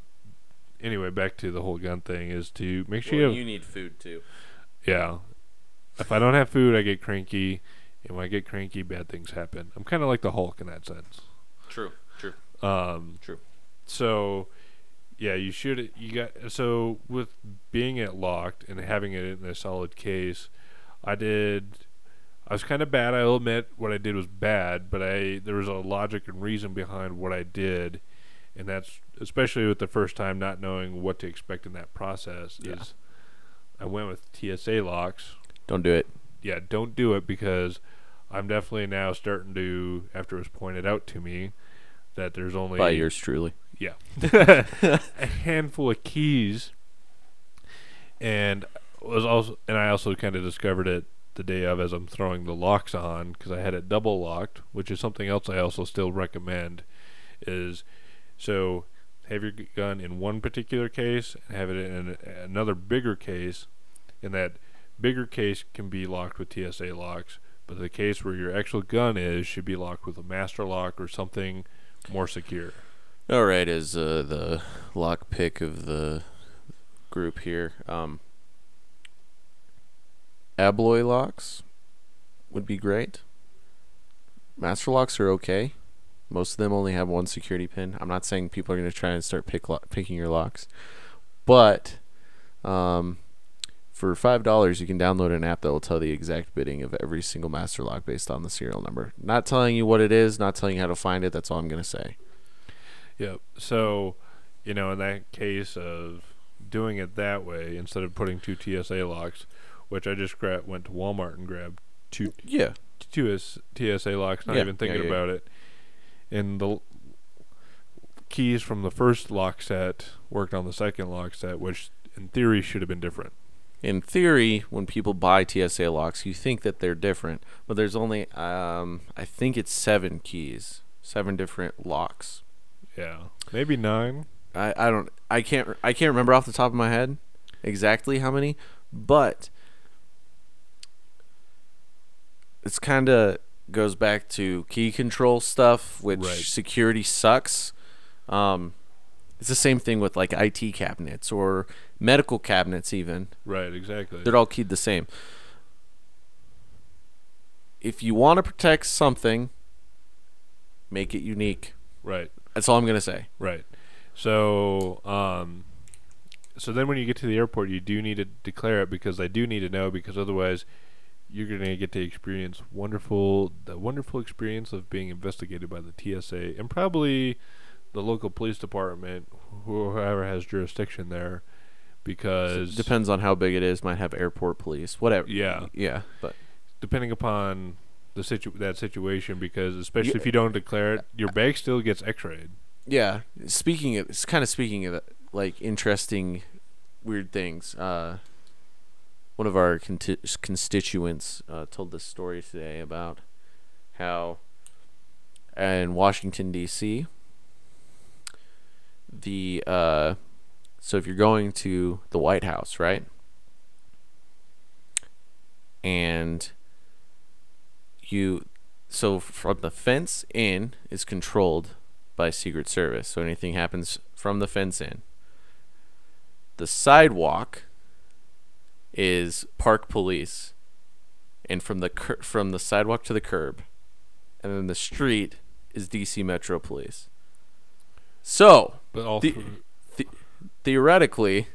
anyway, back to the whole gun thing is to make sure Well, you, have, you need food too. yeah. If I don't have food, I get cranky, and when I get cranky, bad things happen. I'm kind of like the Hulk in that sense. True. True. Um, True. So, yeah, you should. You got so with being it locked and having it in a solid case. I did. I was kind of bad. I'll admit what I did was bad, but I there was a logic and reason behind what I did, and that's especially with the first time not knowing what to expect in that process. Yeah. Is I went with TSA locks. Don't do it. Yeah, don't do it because I'm definitely now starting to, after it was pointed out to me, that there's only By yours truly. Yeah. a handful of keys and was also and I also kind of discovered it the day of as I'm throwing the locks on because I had it double locked, which is something else I also still recommend is so have your gun in one particular case and have it in another bigger case and that bigger case can be locked with TSA locks but the case where your actual gun is should be locked with a master lock or something more secure. All right, as uh, the lock pick of the group here, um, Abloy locks would be great. Master locks are okay. Most of them only have one security pin. I'm not saying people are going to try and start pick lo- picking your locks, but um, for five dollars, you can download an app that will tell the exact bitting of every single master lock based on the serial number. Not telling you what it is, not telling you how to find it. That's all I'm going to say. Yep. So, you know, in that case of doing it that way instead of putting two TSA locks, which I just gra- went to Walmart and grabbed two Yeah. two TSA locks, not Yeah, even thinking yeah, yeah. about it. And the keys from the first lock set worked on the second lock set, which in theory should have been different. in theory, when people buy TSA locks, you think that they're different, but there's only um, I think it's seven keys, seven different locks. Yeah. Maybe nine. I, I don't I can't I can't remember off the top of my head exactly how many, but it's kind of goes back to key control stuff, which Right. security sucks. Um, it's the same thing with like IT cabinets or medical cabinets, even. Right, exactly. They're all keyed the same. If you want to protect something, make it unique. right. That's all I'm gonna say. Right. So, um, so then when you get to the airport, you do need to declare it because they do need to know because otherwise, you're gonna get to experience wonderful the wonderful experience of being investigated by the TSA and probably the local police department, whoever has jurisdiction there, because Depends on how big it is. Might have airport police, whatever. Yeah. yeah. But depending upon the situ that situation, because especially Yeah. if you don't declare it, your bag still gets X-rayed. yeah, speaking of, it's kind of speaking of like interesting, weird things. Uh, one of our conti- constituents uh, told this story today about how in Washington D.C. the uh, so if you're going to the White House, right, and you so from the fence in is controlled by Secret Service. So anything happens from the fence in. The sidewalk is park police, and from the cur- from the sidewalk to the curb, and then the street is DC Metro Police. So But all The- theoretically,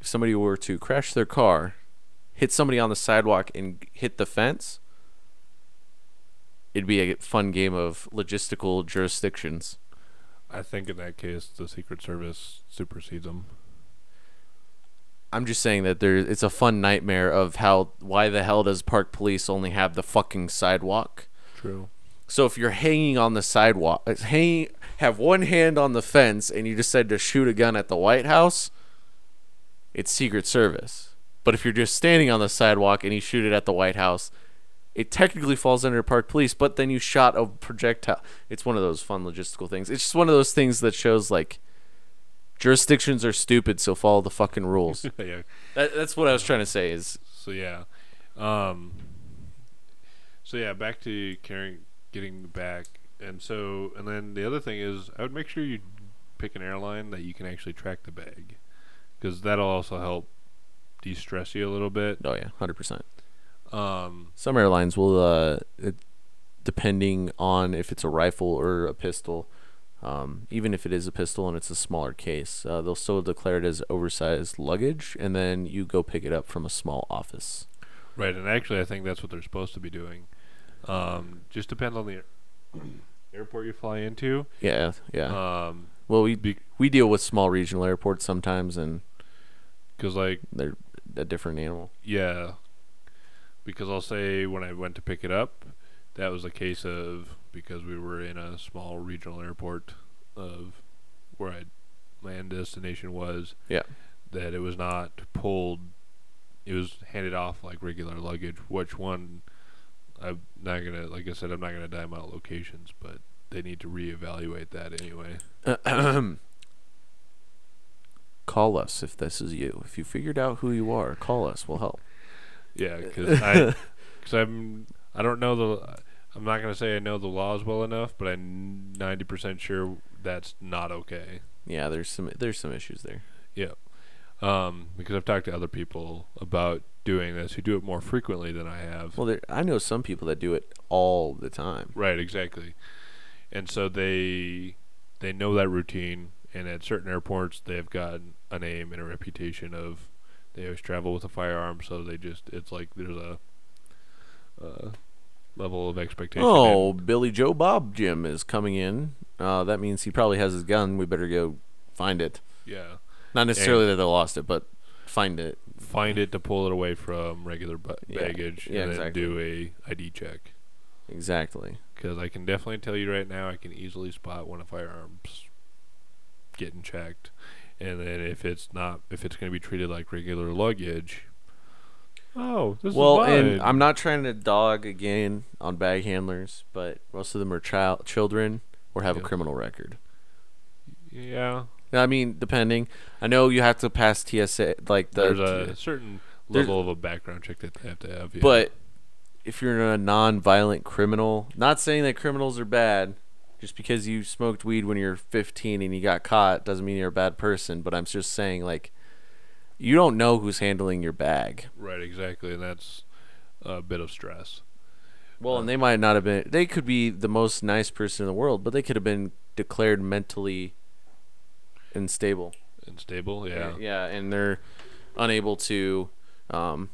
if somebody were to crash their car, hit somebody on the sidewalk, and hit the fence, it'd be a fun game of logistical jurisdictions. I think in that case, the Secret Service supersedes them. I'm just saying that there it's a fun nightmare of how why the hell does park police only have the fucking sidewalk? True. So if you're hanging on the sidewalk, hanging have one hand on the fence and you decide to shoot a gun at the White House, it's Secret Service. But if you're just standing on the sidewalk and you shoot it at the White House, it technically falls under park police, but then you shot a projectile. It's one of those fun logistical things. It's just one of those things that shows like jurisdictions are stupid, so follow the fucking rules. yeah. that, that's what I was trying to say. Is So yeah. Um. So yeah, back to carrying, getting back, and so and then the other thing is, I would make sure you pick an airline that you can actually track the bag, because that'll also help de-stress you a little bit. oh yeah, hundred percent. Um. Some airlines will, uh, it, depending on if it's a rifle or a pistol, um, even if it is a pistol and it's a smaller case, uh, they'll still declare it as oversized luggage, and then you go pick it up from a small office. Right, and actually, I think that's what they're supposed to be doing. Um. Just depends on the airport you fly into. Yeah, yeah. Um. well, we Be- we deal with small regional airports sometimes, and Because like they're a different animal. Yeah. Because I'll say when I went to pick it up, that was a case of because we were in a small regional airport of where I land destination was. Yeah. That it was not pulled. It was handed off like regular luggage. Which one? I'm not gonna. Like I said, I'm not gonna dime out locations, but they need to reevaluate that anyway. call us if this is you. If you figured out who you are, call us. We'll help. Yeah, because I, because I'm, I don't know the, I'm not gonna say I know the laws well enough, but I'm ninety percent sure that's not okay. Yeah, there's some there's some issues there. Um, because I've talked to other people about doing this who do it more frequently than I have. Well, there, I know some people that do it all the time. Right, exactly. And so they, they know that routine, and at certain airports they've got a name and a reputation of, they always travel with a firearm, so they just, it's like there's a, uh, level of expectation. Oh, Billy Joe Bob Jim is coming in. Uh, that means he probably has his gun. We better go find it. yeah. Not necessarily that they lost it, but find it. find it to pull it away from regular Yeah. baggage Yeah, and then exactly. do a ID check. Exactly. Because I can definitely tell you right now, I can easily spot when a firearm's getting checked, and then if it's not, if it's going to be treated like regular luggage. Oh, this well, is mine. and I'm not trying to dog again on bag handlers, but most of them are child children or have Yeah. a criminal record. yeah. I mean, depending. I know you have to pass TSA, like the. There's a certain level of a background check that they have to have. Yeah. But if you're a non-violent criminal, not saying that criminals are bad, just because you smoked weed when you're 15 and you got caught doesn't mean you're a bad person. But I'm just saying, like, you don't know who's handling your bag. right, exactly, and that's a bit of stress. Well, and they might not have been. They could be the most nice person in the world, but they could have been declared mentally unstable. Unstable, stable, yeah. yeah, and they're unable to, um,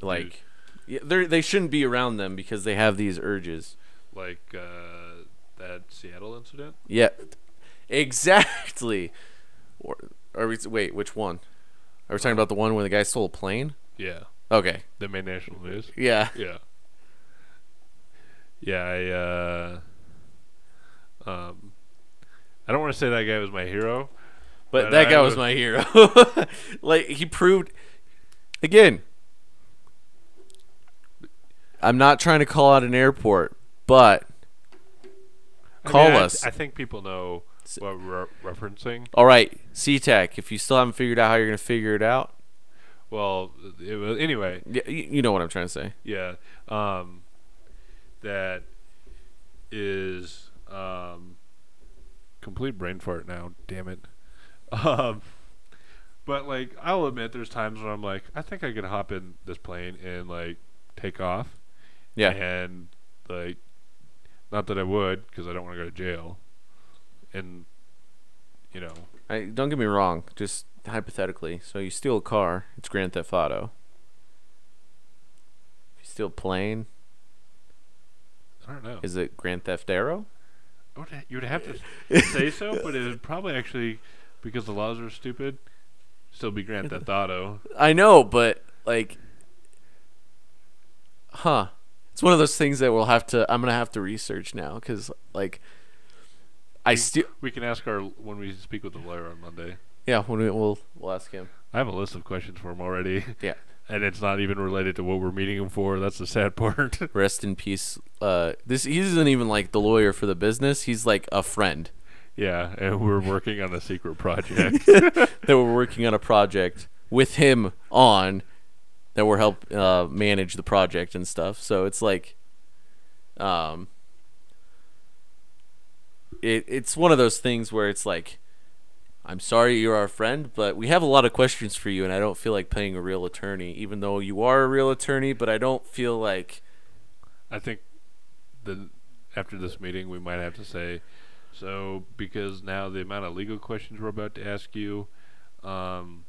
like, yeah, they they shouldn't be around them because they have these urges. Like uh, that Seattle incident. Yeah, exactly. Or, are we wait? Which one? Are we talking about the one where the guy stole a plane? Yeah, Okay. that made national news. Yeah. Yeah. Yeah, I uh um I don't want to say that guy was my hero. But But that I guy was would- my hero. like he proved again. I'm not trying to call out an airport, but I Call mean, us. I, think people know what we're referencing. all right, SeaTac, if you still haven't figured out how you're going to figure it out, Well, it was anyway, y- y- you know what I'm trying to say. yeah. Um that is um complete brain fart now, damn it. Um but like I'll admit there's times when I'm like I think I could hop in this plane and like take off Yeah. and like not that I would because I don't want to go to jail and you know I, don't get me wrong, just hypothetically. So you steal a car, it's Grand Theft Auto. If you steal a plane, I don't know is it Grand Theft Arrow? You would have to say so but it would probably actually because the laws are stupid Still be Grand Theft Auto. I know, but like, huh? It's one of those things that we'll have to. I'm gonna have to research now because like, I still We can ask our when we speak with the lawyer on Monday. yeah. When we, we'll we'll ask him. I have a list of questions for him already. Yeah. And it's not even related to what we're meeting him for. That's the sad part. Rest in peace. Uh, this he isn't even like the lawyer for the business. He's like a friend yeah, and we're working on a secret project. that we're working on a project with him on that we're help uh, manage the project and stuff. So it's like, um, it it's one of those things where it's like, I'm sorry you're our friend, but we have a lot of questions for you, and I don't feel like paying a real attorney, even though you are a real attorney. But I don't feel like I think the after this meeting we might have to say so because now the amount of legal questions we're about to ask you um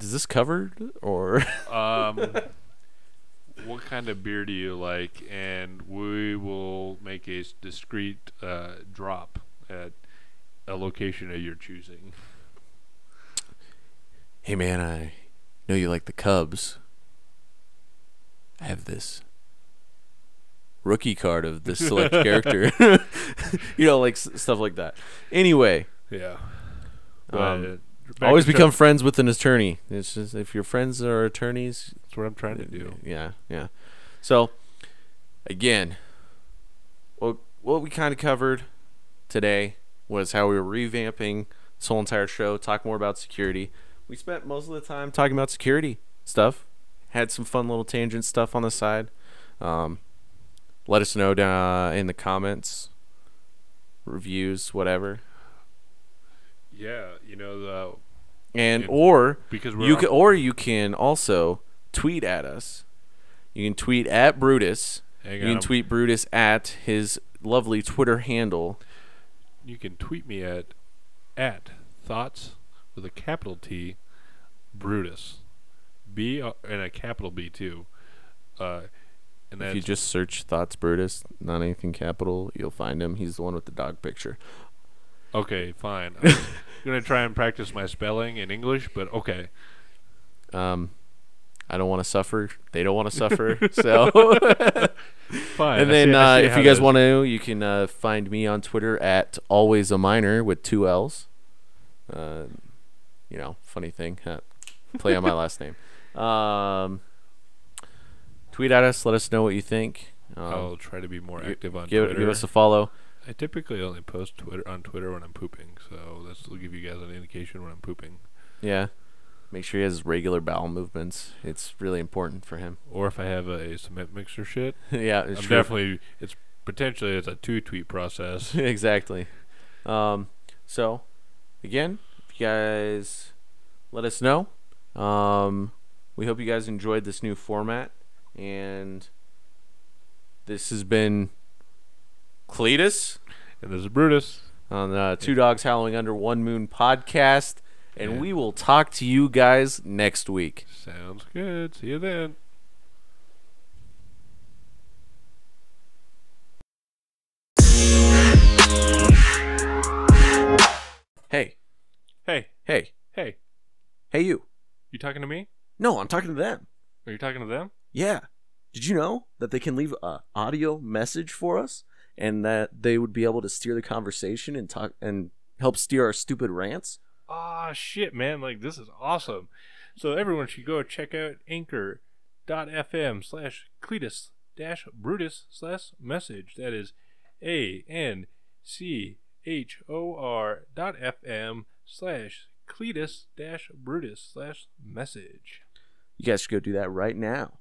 is this covered or um what kind of beer do you like and we will make a discreet uh, drop at a location of your choosing hey man, I know you like the Cubs. I have this rookie card of this select character. you know, like s- stuff like that. Anyway, yeah Um, always become friends with an attorney. It's just if your friends are attorneys, that's what i'm trying to do yeah, yeah. So, again, what what we kind of covered today was how we were revamping this whole entire show, talk more about security. We spent most of the time talking about security stuff. Had some fun little tangent stuff on the side. Um, let us know down in the comments, reviews, whatever. Yeah you know the And And or because we're you on- can, or you can also tweet at us. You can tweet at Brutus. hang You on, can tweet Brutus at his lovely Twitter handle. you can tweet me at at thoughts with a capital T Brutus B uh, and a capital B too. Uh, and If you just search Thoughts Brutus, not anything capital, you'll find him. He's the one with the dog picture. Okay, fine. I'm gonna try and practice my spelling in English, but okay. Um, I don't want to suffer. They don't want to suffer. so, Fine. and I then see- uh, if you guys want to, you can uh, find me on Twitter at always a minor with two L's. Uh, you know, funny thing. Play on my last name. Um, tweet at us. Let us know what you think. Um, I'll try to be more active on give, Twitter. give us a follow. I typically only post Twitter on Twitter when I'm pooping, so this will give you guys an indication when I'm pooping. Yeah. Make sure he has regular bowel movements. It's really important for him. Or if I have a, cement mixer shit, yeah, it's I'm true. definitely it's potentially it's a two tweet process. exactly. Um, so, again, if you guys let us know. Um, we hope you guys enjoyed this new format. And this has been Cleetus and this is Brutus. on the Two Dogs Howling Under One Moon podcast. And Yeah. we will talk to you guys next week. Sounds good. See you then. Hey, Hey, hey, hey, hey, you. you talking to me? No, I'm talking to them. Are you talking to them? Yeah. Did you know that they can leave a audio message for us and that they would be able to steer the conversation and talk and help steer our stupid rants? Ah, shit, man! Like this is awesome. So everyone should go check out Anchor.fm slash Cleetus dash Brutus slash message. That is A N C H O R dot FM slash Cleetus dash Brutus slash message. You guys should go do that right now.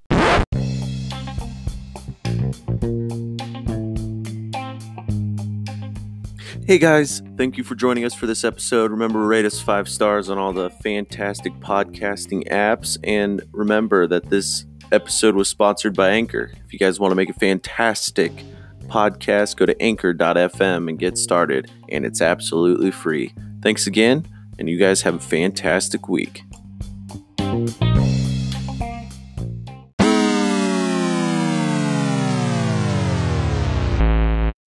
Hey guys, thank you for joining us for this episode. Remember, rate us five stars on all the fantastic podcasting apps. And remember that this episode was sponsored by Anchor. If you guys want to make a fantastic podcast, go to anchor.fm and get started. And it's absolutely free. Thanks again, and you guys have a fantastic week.